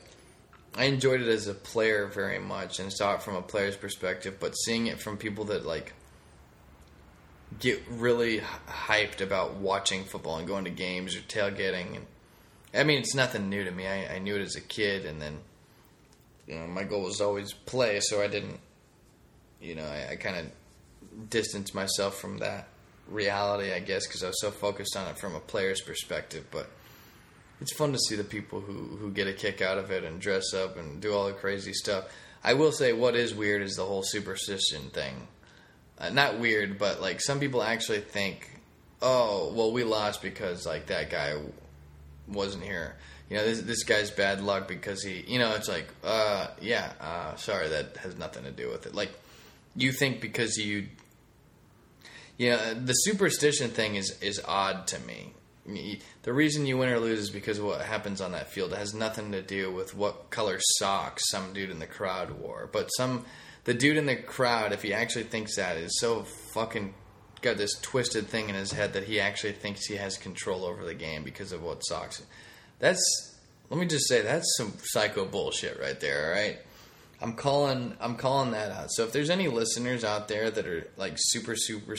I enjoyed it as a player very much and saw it from a player's perspective, but seeing it from people that like get really hyped about watching football and going to games or tailgating and I mean it's nothing new to me. I, I knew it as a kid and then you know my goal was always play, so I didn't you know I, I kind of distanced myself from that reality, I guess, because I was so focused on it from a player's perspective, but it's fun to see the people who who get a kick out of it and dress up and do all the crazy stuff. I will say, what is weird is the whole superstition thing. Uh, not weird, but like some people actually think, oh, well, we lost because like that guy wasn't here. You know, this this guy's bad luck because he, you know, it's like, uh, yeah, uh, sorry, that has nothing to do with it. Like, you think because you, you know, the superstition thing is is odd to me the reason you win or lose is because of what happens on that field. It has nothing to do with what color socks some dude in the crowd wore. But some the dude in the crowd, if he actually thinks that, is so fucking got this twisted thing in his head that he actually thinks he has control over the game because of what socks. That's let me just say that's some psycho bullshit right there. All right. I'm calling I'm calling that out. So if there's any listeners out there that are like super super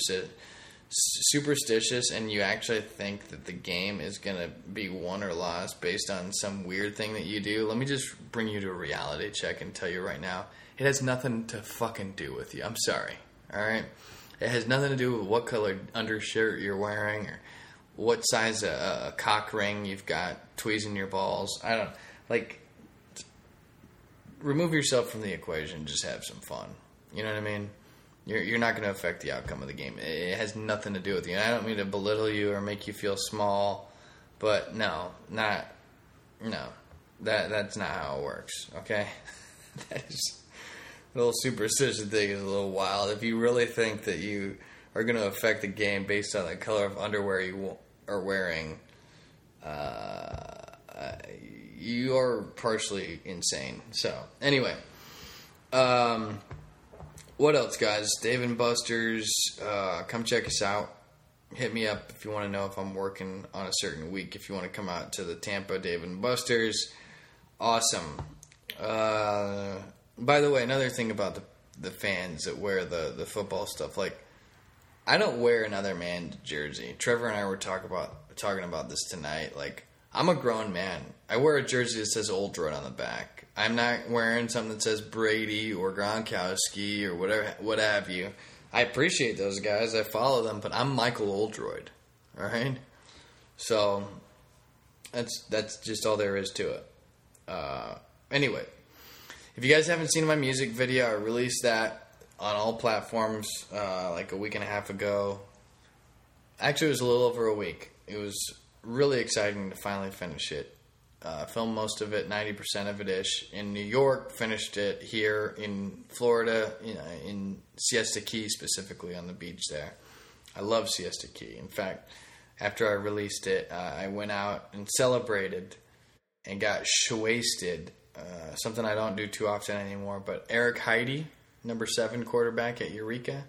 superstitious and you actually think that the game is going to be won or lost based on some weird thing that you do, let me just bring you to a reality check and tell you right now it has nothing to fucking do with you. I'm sorry. All right? It has nothing to do with what color undershirt you're wearing or what size a, a cock ring you've got tweezing your balls. I don't like remove yourself from the equation, just have some fun. You know what I mean? You're, you're not going to affect the outcome of the game. It has nothing to do with you. And I don't mean to belittle you or make you feel small, but no, not no. That that's not how it works. Okay, [LAUGHS] that is a little superstition thing is a little wild. If you really think that you are going to affect the game based on the color of underwear you are wearing, uh, you are partially insane. So anyway, um, what else, guys? Dave and Buster's. Uh, come check us out. Hit me up if you want to know if I'm working on a certain week. If you want to come out to the Tampa Dave and Buster's, awesome. Uh, by the way, another thing about the the fans that wear the the football stuff, like I don't wear another man's jersey. Trevor and I were talking about talking about this tonight. Like I'm a grown man. I wear a jersey that says Oldroyd on the back. I'm not wearing something that says Brady or Gronkowski or whatever, what have you. I appreciate those guys. I follow them, but I'm Michael Oldroyd. All right. So that's that's just all there is to it. Uh, anyway, if you guys haven't seen my music video, I released that on all platforms uh, like a week and a half ago. Actually, it was a little over a week. It was really exciting to finally finish it. Uh, filmed most of it, ninety percent of it ish, in New York. Finished it here in Florida, in Siesta Key specifically on the beach there. I love Siesta Key. In fact, after I released it, uh, I went out and celebrated and got wasted. Uh, something I don't do too often anymore. But Eric Heide, number seven quarterback at Eureka,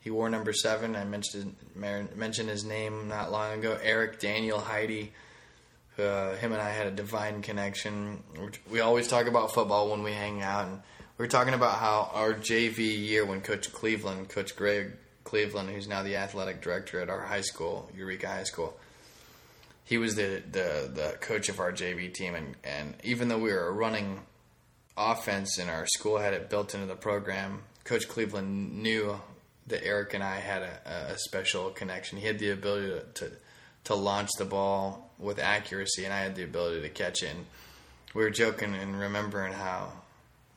he wore number seven. I mentioned mentioned his name not long ago. Eric Daniel Heide. Uh, him and I had a divine connection. We always talk about football when we hang out, and we were talking about how our JV year when Coach Cleveland, Coach Greg Cleveland, who's now the athletic director at our high school, Eureka High School, he was the the, the coach of our JV team, and, and even though we were running offense and our school had it built into the program, Coach Cleveland knew that Eric and I had a, a special connection. He had the ability to, to, to launch the ball with accuracy, and I had the ability to catch it. And we were joking and remembering how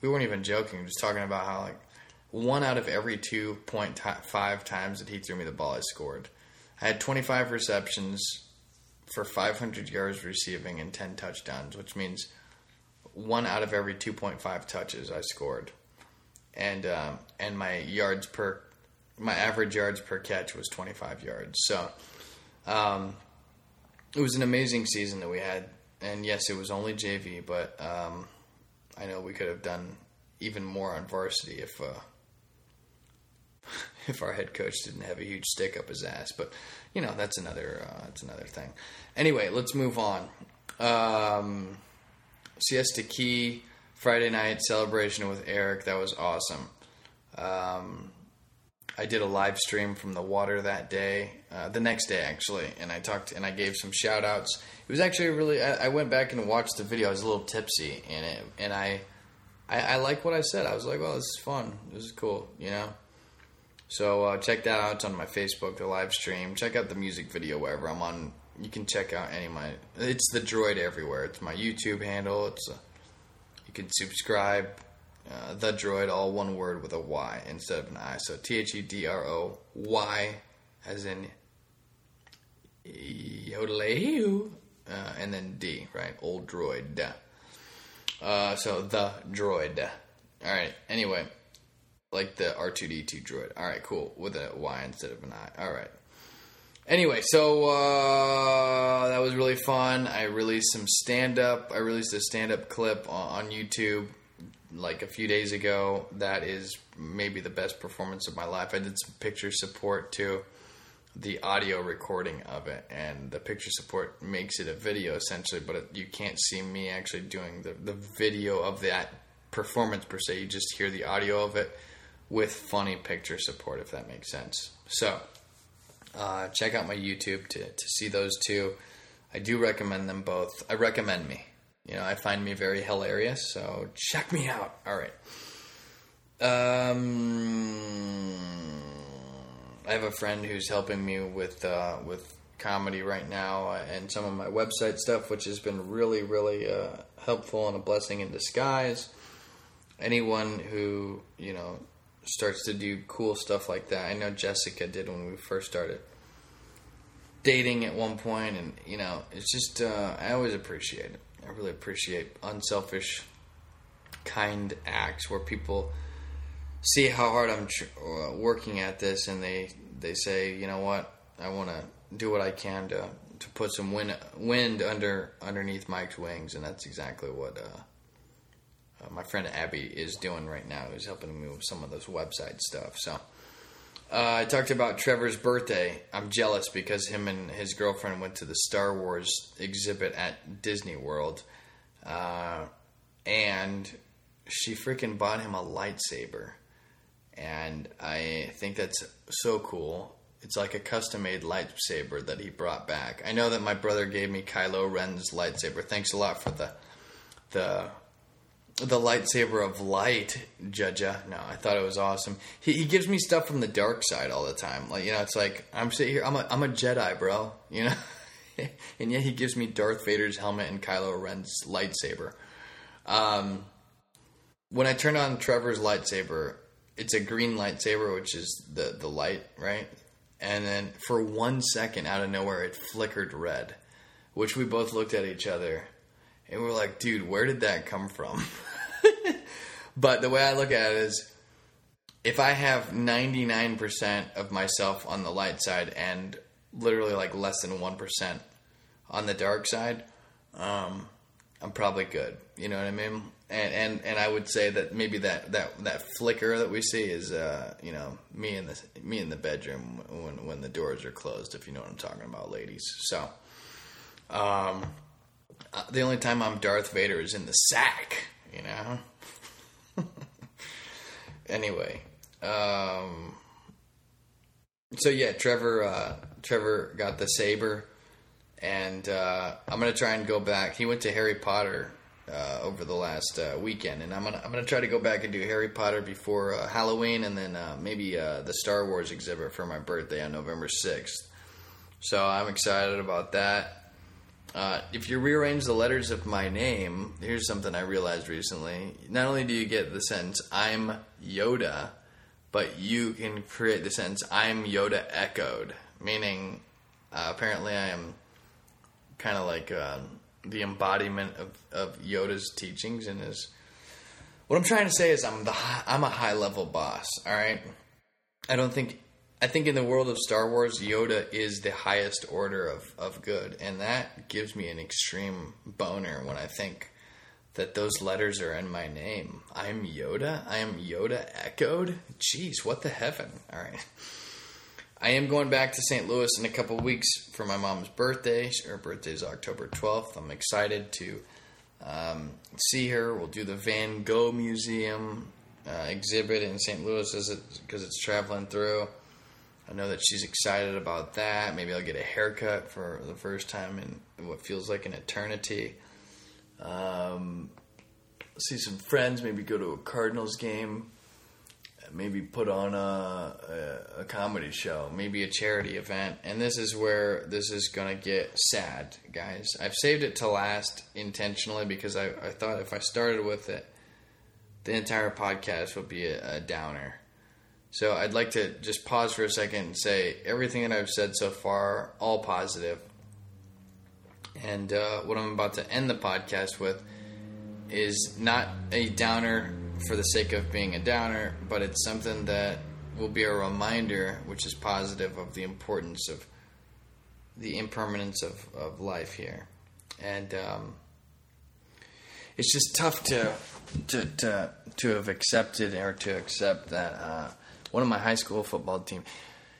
we weren't even joking, just talking about how like one out of every two point five times that he threw me the ball, I scored. I had 25 receptions for 500 yards receiving and 10 touchdowns, which means one out of every 2.5 touches I scored, and um, and my yards per my average yards per catch was 25 yards. So um, it was an amazing season that we had. And yes, it was only JV, but um, I know we could have done even more on varsity if uh, [LAUGHS] if our head coach didn't have a huge stick up his ass. But you know that's another uh, that's another thing. Anyway, let's move on. Um, Siesta Key Friday night celebration with Eric. That was awesome. Um, I did a live stream from the water that day, uh, the next day actually, and I talked and I gave some shout outs. It was actually really. I, I, went back and watched the video. I was a little tipsy in it, and I, I, I like what I said. I was like, "Well, this is fun. This is cool," you know. So uh, check that out it's on my Facebook, the live stream. Check out the music video wherever I'm on. You can check out any of my. It's the Droid everywhere. It's my YouTube handle. It's a, you can subscribe uh, the droid, all one word with a Y instead of an I. So T H E D R O Y, as in yodeleheu, uh, and then D, right? Old droid. Uh, so the droid. All right. Anyway, like the R two D two droid. All right, cool. With a Y instead of an I. All right. Anyway, so uh, that was really fun. I released some stand up. I released a stand up clip on, on YouTube like a few days ago. That is maybe the best performance of my life. I did some picture support to the audio recording of it, and the picture support makes it a video essentially, but it, you can't see me actually doing the, the video of that performance per se. You just hear the audio of it with funny picture support, if that makes sense. So, Uh, check out my YouTube to, to see those two. I do recommend them both. I recommend me. You know, I find me very hilarious, so check me out. All right. Um, I have a friend who's helping me with uh, with comedy right now and some of my website stuff, which has been really, really uh, helpful and a blessing in disguise. Anyone who you know starts to do cool stuff like that, I know Jessica did when we first started dating at one point, and you know, it's just uh, I always appreciate it. I really appreciate unselfish, kind acts where people see how hard I'm tr- uh, working at this, and they they say, you know what, I want to do what I can to to put some wind wind under underneath Mike's wings, and that's exactly what uh, uh, my friend Abby is doing right now. Who's helping me with some of those website stuff. So. Uh, I talked about Trevor's birthday. I'm jealous because him and his girlfriend went to the Star Wars exhibit at Disney World, uh, and she freaking bought him a lightsaber, and I think that's so cool. It's like a custom made lightsaber that he brought back. I know that my brother gave me Kylo Ren's lightsaber. Thanks a lot for the the the lightsaber of light, Judja. No, I thought it was awesome. He, he gives me stuff from the dark side all the time. Like you know, it's like I'm sitting here. I'm a I'm a Jedi, bro. You know, [LAUGHS] and yet he gives me Darth Vader's helmet and Kylo Ren's lightsaber. Um, when I turn on Trevor's lightsaber, it's a green lightsaber, which is the the light, right? And then for one second, out of nowhere, it flickered red, which we both looked at each other and we're like, dude, where did that come from? [LAUGHS] but the way I look at it is if I have 99% of myself on the light side and literally like less than 1% on the dark side, um, I'm probably good. You know what I mean? And, and and I would say that maybe that, that, that flicker that we see is uh, you know me in the me in the bedroom when when the doors are closed if you know what I'm talking about ladies so um, the only time I'm Darth Vader is in the sack, you know. [LAUGHS] anyway, um, so yeah, Trevor, uh, Trevor got the saber, and uh, I'm gonna try and go back. He went to Harry Potter uh, over the last uh, weekend, and I'm gonna I'm gonna try to go back and do Harry Potter before uh, Halloween, and then maybe the Star Wars exhibit for my birthday on November sixth. So I'm excited about that. Uh, if you rearrange the letters of my name, here's something I realized recently. Not only do you get the sentence "I'm Yoda," but you can create the sentence "I'm Yoda echoed," meaning uh, apparently I am kind of like um, the embodiment of, of Yoda's teachings and his. What I'm trying to say is I'm the I'm a high level boss. All right, I don't think I think in the world of Star Wars, Yoda is the highest order of, of good, and that gives me an extreme boner when I think that those letters are in my name. I'm Yoda. I am Yoda echoed. Jeez, what the heaven? All right. I am going back to St. Louis in a couple weeks for my mom's birthday. Her birthday is October 12th. I'm excited to um, see her. We'll do the Van Gogh Museum uh, exhibit in St. Louis because it's traveling through. I know that she's excited about that. Maybe I'll get a haircut for the first time in what feels like an eternity. Um, see some friends. Maybe go to a Cardinals game. Maybe put on a, a, a comedy show. Maybe a charity event. And this is where this is gonna get sad, guys. I've saved it to last intentionally because I, I thought if I started with it, the entire podcast would be a, a downer so I'd like to just pause for a second and say everything that I've said so far, all positive. And uh, what I'm about to end the podcast with is not a downer for the sake of being a downer, but it's something that will be a reminder, which is positive, of the importance of the impermanence of, of life here. And um, it's just tough to, to, to, to have accepted or to accept that. Uh, one of my high school football team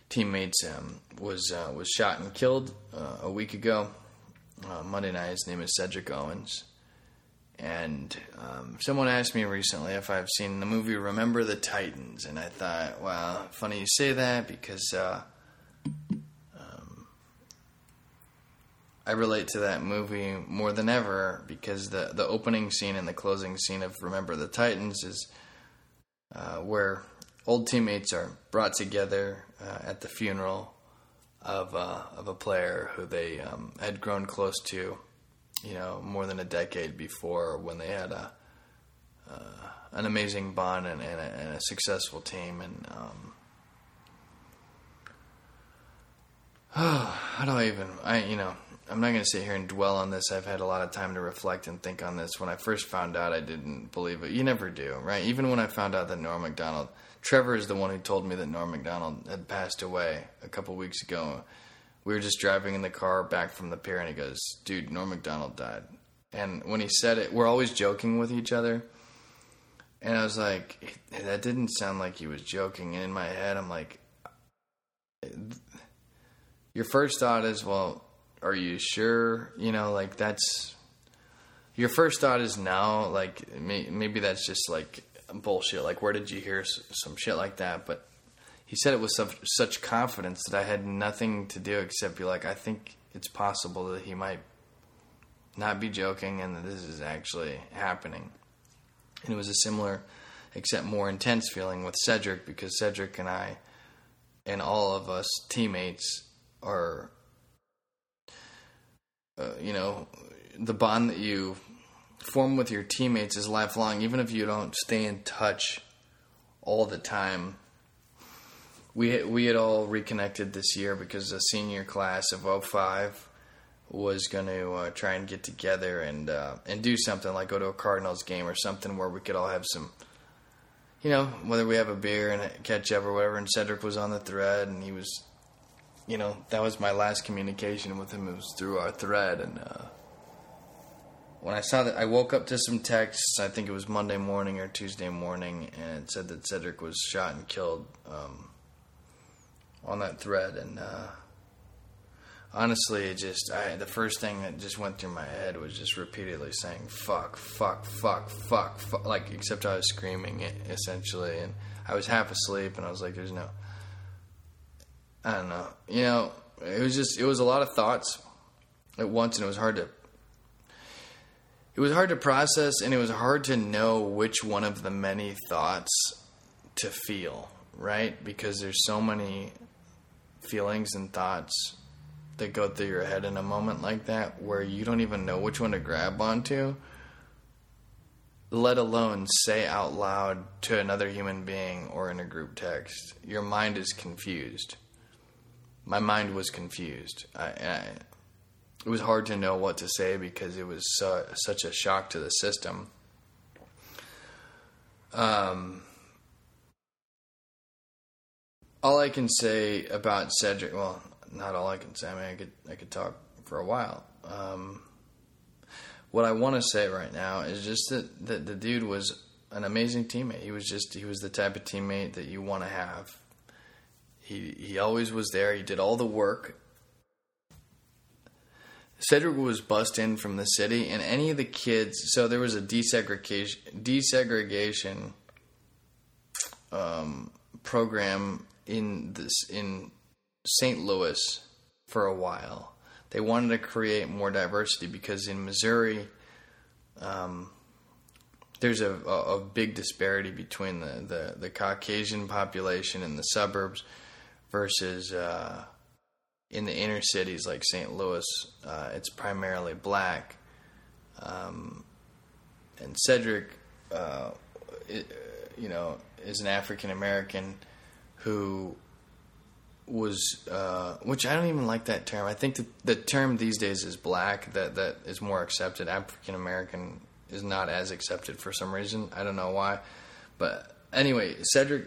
teammates um, was uh, was shot and killed uh, a week ago. Uh, Monday night. His name is Cedric Owens. And um, someone asked me recently if I've seen the movie Remember the Titans, and I thought, well, funny you say that because uh, I relate to that movie more than ever because the the opening scene and the closing scene of Remember the Titans is uh, where old teammates are brought together uh, at the funeral of uh, of a player who they um, had grown close to, you know, more than a decade before when they had a uh, an amazing bond and, and, a, and, a, successful team and. Um, [SIGHS] how do I even? I you know I'm not going to sit here and dwell on this. I've had a lot of time to reflect and think on this. When I first found out, I didn't believe it. You never do, right? Even when I found out that Norm Macdonald, Trevor is the one who told me that Norm Macdonald had passed away a couple weeks ago. We were just driving in the car back from the pier, and he goes, "Dude, Norm Macdonald died." And when he said it, we're always joking with each other. And I was like, that didn't sound like he was joking. And in my head, I'm like, your first thought is, well, are you sure? You know, like that's your first thought is now, Like maybe that's just like bullshit. Like where did you hear some shit like that? But he said it with such, such confidence that I had nothing to do except be like, I think it's possible that he might not be joking and that this is actually happening. And it was a similar, except more intense feeling with Cedric because Cedric and I and all of us teammates are uh, you know, the bond that you form with your teammates is lifelong, even if you don't stay in touch all the time. We we had all reconnected this year because the senior class of 05 was going to uh, try and get together and uh, and do something like go to a Cardinals game or something where we could all have some, you know, whether we have a beer and catch up or whatever. And Cedric was on the thread and he was you know, that was my last communication with him. It was through our thread, and uh, when I saw that, I woke up to some texts. I think it was Monday morning or Tuesday morning, and it said that Cedric was shot and killed um, on that thread. And uh, honestly, it just I, the first thing that just went through my head was just repeatedly saying "fuck, fuck, fuck, fuck,", fuck like except I was screaming it essentially, and I was half asleep, and I was like, "There's no." I don't know. You know, it was just it was a lot of thoughts at once, and it was hard to it was hard to process, and it was hard to know which one of the many thoughts to feel. Right, because there's so many feelings and thoughts that go through your head in a moment like that, where you don't even know which one to grab onto let alone say out loud to another human being or in a group text. Your mind is confused my mind was confused. I, I, it was hard to know what to say because it was such a shock to the system. Um, all I can say about Cedric, well, not all I can say. I mean, I could I could talk for a while. Um, what I want to say right now is just that, that the dude was an amazing teammate. He was just he was the type of teammate that you want to have he he always was there. He did all the work. Cedric was bussed in from the city, and any of the kids. So there was a desegregation desegregation um, program in this in St. Louis for a while. They wanted to create more diversity because in Missouri, um, there's a, a, a, big disparity between the, the, the Caucasian population in the suburbs versus uh, in the inner cities like St. Louis, uh, it's primarily black. Um, and Cedric, uh, it, you know, is an African American who was, uh, which I don't even like that term. I think that the term these days is black. That that is more accepted. African American is not as accepted for some reason. I don't know why, but anyway, Cedric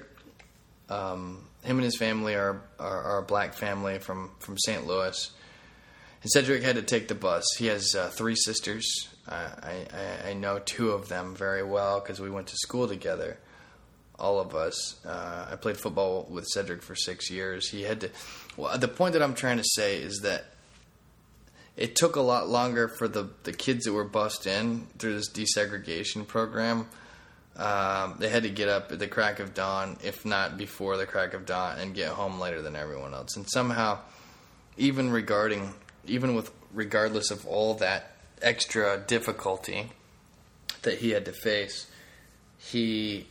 um, him and his family are, are, are a black family from, from St. Louis. And Cedric had to take the bus. He has uh, three sisters. Uh, I, I, know two of them very well because we went to school together. All of us. Uh, I played football with Cedric for six years. He had to. Well, the point that I'm trying to say is that it took a lot longer for the, the kids that were bussed in through this desegregation program um, they had to get up at the crack of dawn, if not before the crack of dawn, and get home later than everyone else. And somehow, even regarding even with regardless of all that extra difficulty that he had to face, he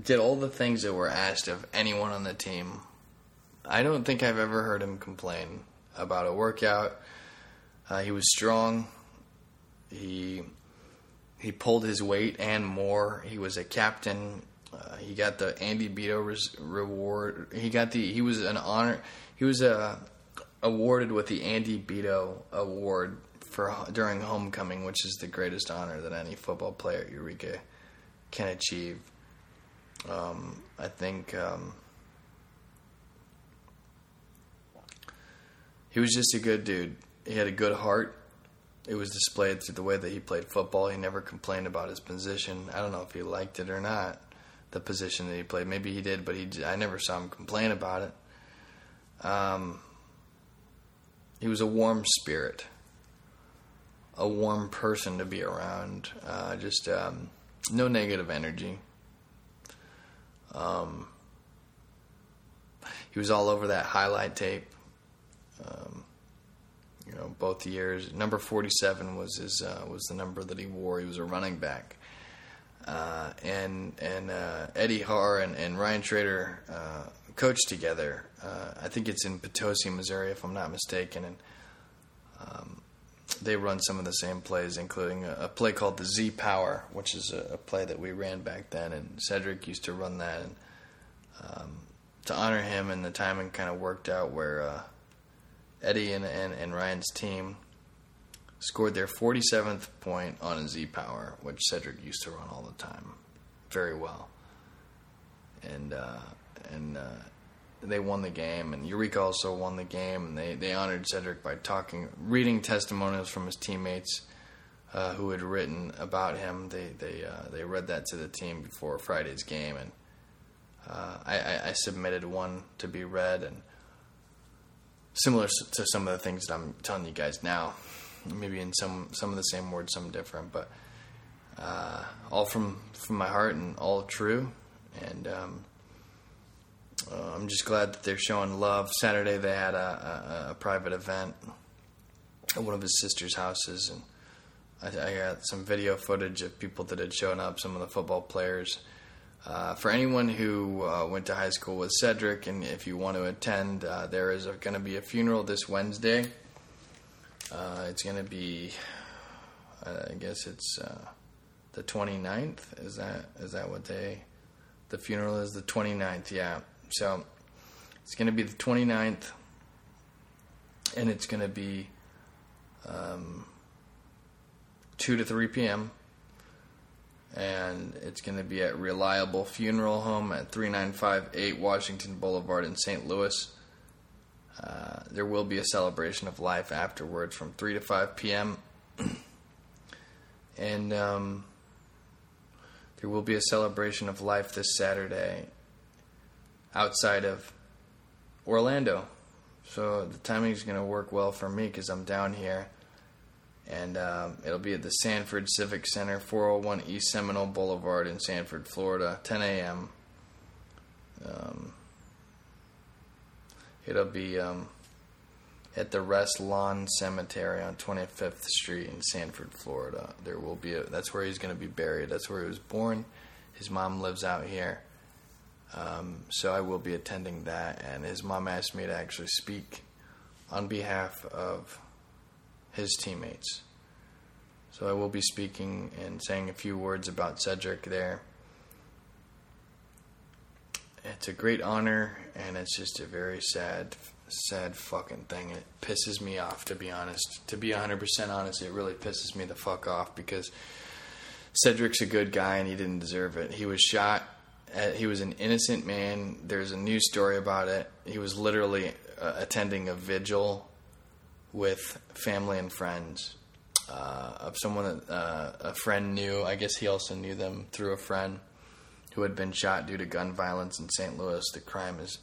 did all the things that were asked of anyone on the team. I don't think I've ever heard him complain about a workout. Uh, he was strong. He he pulled his weight and more. He was a captain. Uh, he got the Andy Beto res- reward. He got the he was an honor. He was uh, awarded with the Andy Beto award for during homecoming, which is the greatest honor that any football player at Eureka can achieve. Um, I think um, he was just a good dude. He had a good heart. It was displayed through the way that he played football. He never complained about his position. I don't know if he liked it or not, the position that he played. Maybe he did, but he I never saw him complain about it. Um, he was a warm spirit, a warm person to be around. Uh, just um, no negative energy. Um, he was all over that highlight tape. You know, both years. Number forty-seven was his uh, was the number that he wore. He was a running back. Uh, and and uh, Eddie Haar and, and Ryan Trader uh, coached together. Uh, I think it's in Potosi, Missouri, if I'm not mistaken, and um, they run some of the same plays, including a, a play called the Z Power, which is a, a, play that we ran back then, and Cedric used to run that. And um, to honor him, and the timing kind of worked out where uh, Eddie and, and, and Ryan's team scored their 47th point on a Z Power, which Cedric used to run all the time, very well. And uh, and uh, they won the game, and Eureka also won the game, and they, they honored Cedric by talking, reading testimonials from his teammates uh, who had written about him. They they uh, they read that to the team before Friday's game, and uh, I, I, submitted one to be read, and similar to some of the things that I'm telling you guys now, maybe in some some of the same words, some different, but uh, all from from my heart and all true, and. Um, uh, I'm just glad that they're showing love. Saturday they had a, a, a private event at one of his sister's houses, and I, I, got some video footage of people that had shown up, some of the football players. Uh, for anyone who uh, went to high school with Cedric, and if you want to attend, uh, there is going to be a funeral this Wednesday. Uh, it's going to be, I guess it's uh, the 29th. Is that is that what day? The funeral is the 29th. Yeah. So it's going to be the 29th, and it's going to be um, 2 to 3 p.m. And it's going to be at Reliable Funeral Home at 3958 Washington Boulevard in St. Louis. Uh, there will be a celebration of life afterwards from 3 to 5 p.m. [CLEARS THROAT] and um, there will be a celebration of life this Saturday outside of Orlando. So the timing is going to work well for me because I'm down here. And um, it'll be at the Sanford Civic Center, 401 East Seminole Boulevard in Sanford, Florida, 10 a.m. Um, it'll be um, at the Rest Lawn Cemetery on 25th Street in Sanford, Florida. There will be a, that's where he's going to be buried. That's where he was born. His mom lives out here. Um, so I will be attending that, and his mom asked me to actually speak on behalf of his teammates. So I will be speaking and saying a few words about Cedric there. It's a great honor, and it's just a very sad, sad fucking thing. It pisses me off, to be honest. To be 100% honest, it really pisses me the fuck off because Cedric's a good guy and he didn't deserve it. He was shot he was an innocent man. There's a news story about it. He was literally uh, attending a vigil with family and friends uh, of someone that uh, a friend knew. I guess he also knew them through a friend who had been shot due to gun violence in St. Louis. The crime is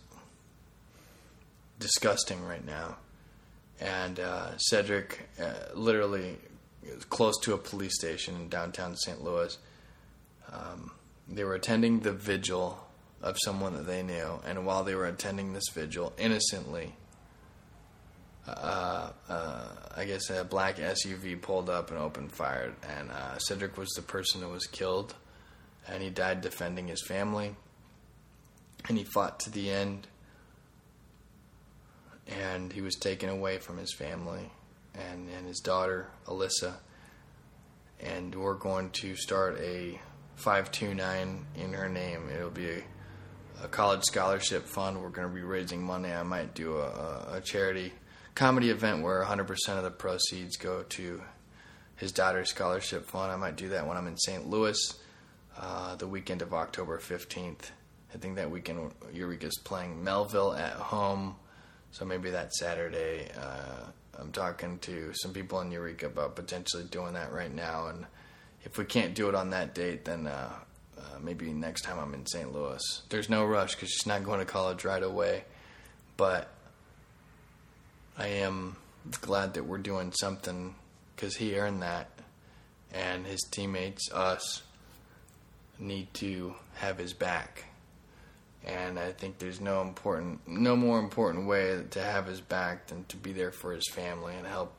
disgusting right now. And uh, Cedric uh, literally close to a police station in downtown St. Louis. Um, they were attending the vigil of someone that they knew, and while they were attending this vigil, innocently, uh, uh, I guess a black SUV pulled up and opened fire, and uh, Cedric was the person that was killed, and he died defending his family, and he fought to the end, and he was taken away from his family and, and his daughter Alyssa, and we're going to start a 529 in her name. It'll be a, a college scholarship fund. We're going to be raising money. I might do a, a, a charity comedy event where 100% of the proceeds go to his daughter's scholarship fund. I might do that when I'm in St. Louis uh, the weekend of October 15th. I think that weekend Eureka's playing Mehlville at home, so maybe that Saturday. Uh, I'm talking to some people in Eureka about potentially doing that right now, and if we can't do it on that date, then uh, uh, maybe next time I'm in St. Louis. There's no rush because she's not going to college right away, but I am glad that we're doing something because he earned that, and his teammates, us, need to have his back. And I think there's no important, no more important way to have his back than to be there for his family and help.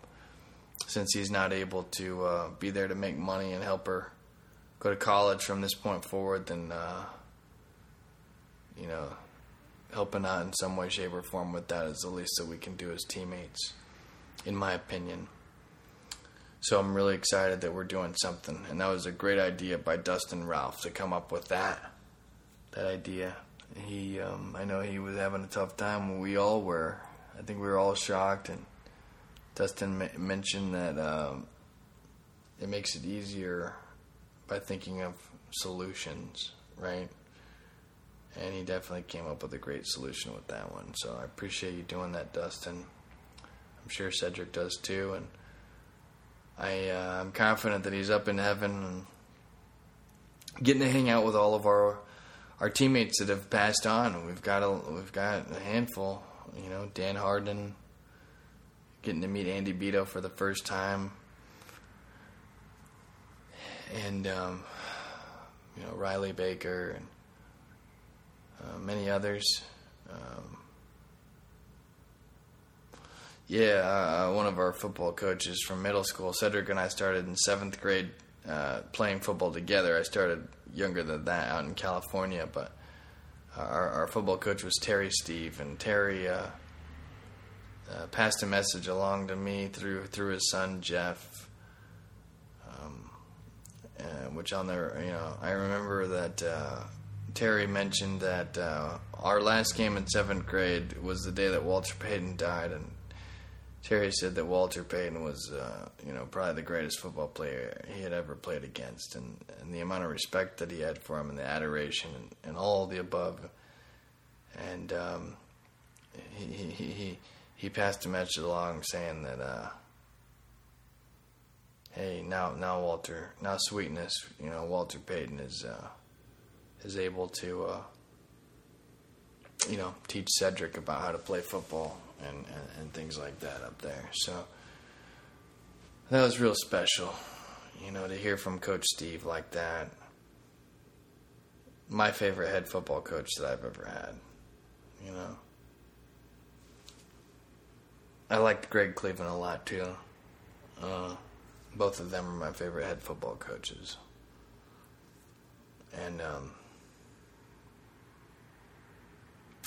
Since he's not able to uh, be there to make money and help her go to college from this point forward, then uh, you know, helping out in some way, shape, or form with that is the least that we can do as teammates, in my opinion. So I'm really excited that we're doing something, and that was a great idea by Dustin Ralph to come up with that. That idea. He, um, I know he was having a tough time. We all were. I think we were all shocked, and Dustin m- mentioned that um, it makes it easier by thinking of solutions, right? And he definitely came up with a great solution with that one. So I appreciate you doing that, Dustin. I'm sure Cedric does too, and I uh, I'm confident that he's up in heaven and getting to hang out with all of our our teammates that have passed on. We've got a we've got a handful. You know, Dan Harden, getting to meet Andy Beto for the first time, and um, you know Riley Baker and uh, many others. Um, yeah, uh, one of our football coaches from middle school, Cedric and I started in seventh grade uh, playing football together. I started younger than that out in California, but our, our football coach was Terry Steve, and Terry uh, uh, passed a message along to me through through his son Jeff. Um, uh, which I'll never, you know, I remember that uh, Terry mentioned that uh, our last game in seventh grade was the day that Walter Payton died, and Terry said that Walter Payton was, uh, you know, probably the greatest football player he had ever played against, and, and the amount of respect that he had for him, and the adoration, and, and all the above. And um, he, he he he passed a message along saying that, uh, hey, now now Walter, now sweetness, you know, Walter Payton is uh, is able to, uh, you know, teach Cedric about how to play football and, and, and things like that up there. So that was real special, you know, to hear from Coach Steve like that. My favorite head football coach that I've ever had, you know. I liked Greg Cleveland a lot too. Uh, both of them are my favorite head football coaches. And um,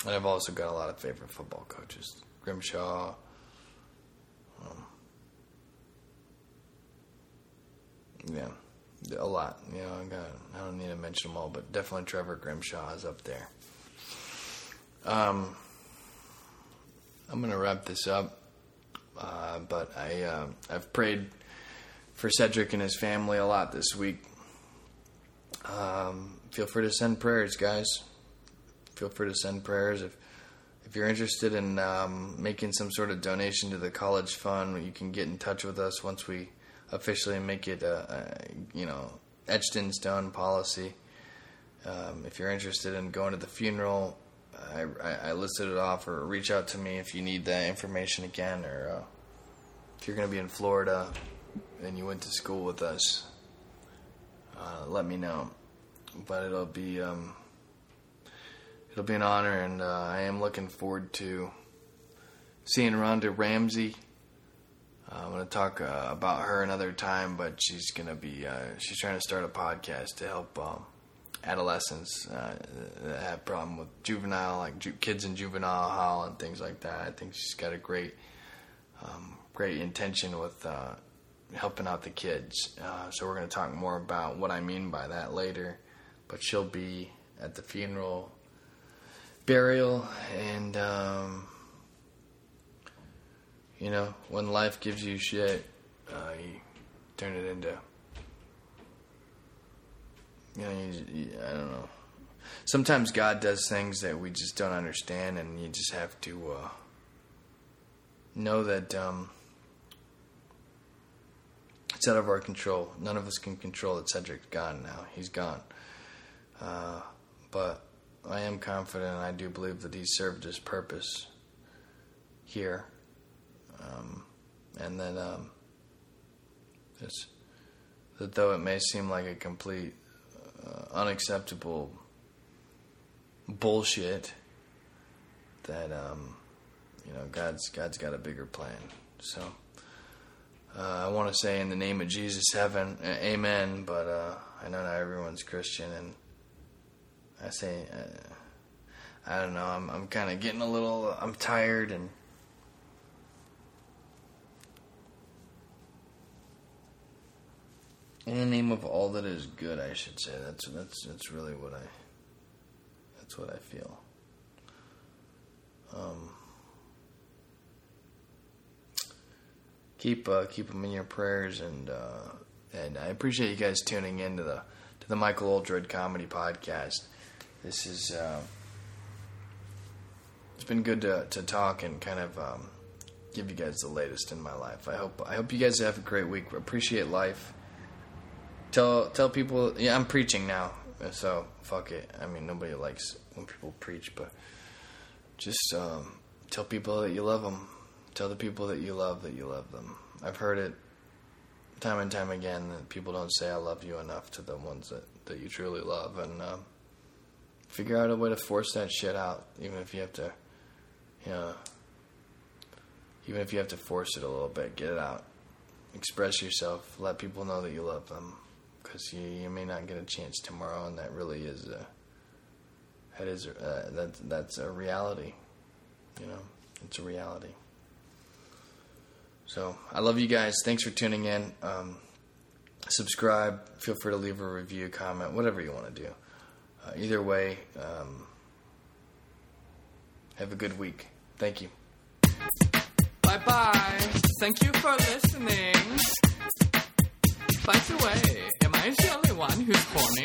and I've also got a lot of favorite football coaches. Grimshaw. Um, yeah, a lot. You know, I got. I don't need to mention them all, but definitely Trevor Grimshaw is up there. Um, I'm gonna wrap this up, uh, but I uh, I've prayed for Cedric and his family a lot this week. Um, feel free to send prayers, guys. Feel free to send prayers if if you're interested in um, making some sort of donation to the college fund, you can get in touch with us once we officially make it a, a you know etched in stone policy. Um, if you're interested in going to the funeral, I, I, I, listed it off, or reach out to me if you need that information again, or uh, if you're going to be in Florida and you went to school with us, uh, let me know. But it'll be. Um, it'll be an honor, and uh, I am looking forward to seeing Rhonda Ramsey. Uh, I'm going to talk uh, about her another time, but she's going to be uh, she's trying to start a podcast to help um, adolescents uh, that have problem with juvenile like ju- kids in juvenile hall and things like that. I think she's got a great um, great intention with uh, helping out the kids. So we're going to talk more about what I mean by that later. But she'll be at the funeral, burial, and um, you know when life gives you shit, uh, you turn it into. You know, you, you, I don't know. Sometimes God does things that we just don't understand, and you just have to uh, know that. Um, it's out of our control. None of us can control that Cedric's gone now. He's gone. Uh, but I am confident, I do believe that he served his purpose here. Um, and that, um, that though it may seem like a complete uh, unacceptable bullshit, that um, you know God's God's got a bigger plan. So uh, I want to say in the name of Jesus, heaven, amen. But uh, I know not everyone's Christian, and I say, uh, I don't know. I'm I'm kind of getting a little. I'm tired and. In the name of all that is good, I should say. That's that's that's really what I. That's what I feel. Um, keep uh, keep them in your prayers, and uh, and I appreciate you guys tuning in to the to the Michael Oldroyd Comedy Podcast. This is uh, it's been good to to talk and kind of um, give you guys the latest in my life. I hope I hope you guys have a great week. Appreciate life. Tell tell people. Yeah, I'm preaching now, so fuck it. I mean, nobody likes when people preach, but just um, tell people that you love them. Tell the people that you love that you love them. I've heard it time and time again that people don't say "I love you" enough to the ones that that you truly love, and um, figure out a way to force that shit out, even if you have to, you know, even if you have to force it a little bit, get it out, express yourself, let people know that you love them because you, you may not get a chance tomorrow, and that really is a that is uh, that that's a reality. You know, it's a reality. So I love you guys. Thanks for tuning in. Um, subscribe. Feel free to leave a review, comment, whatever you want to do. Uh, either way, um, have a good week. Thank you. Bye bye. Thank you for listening. By the way, am I the only one who's horny?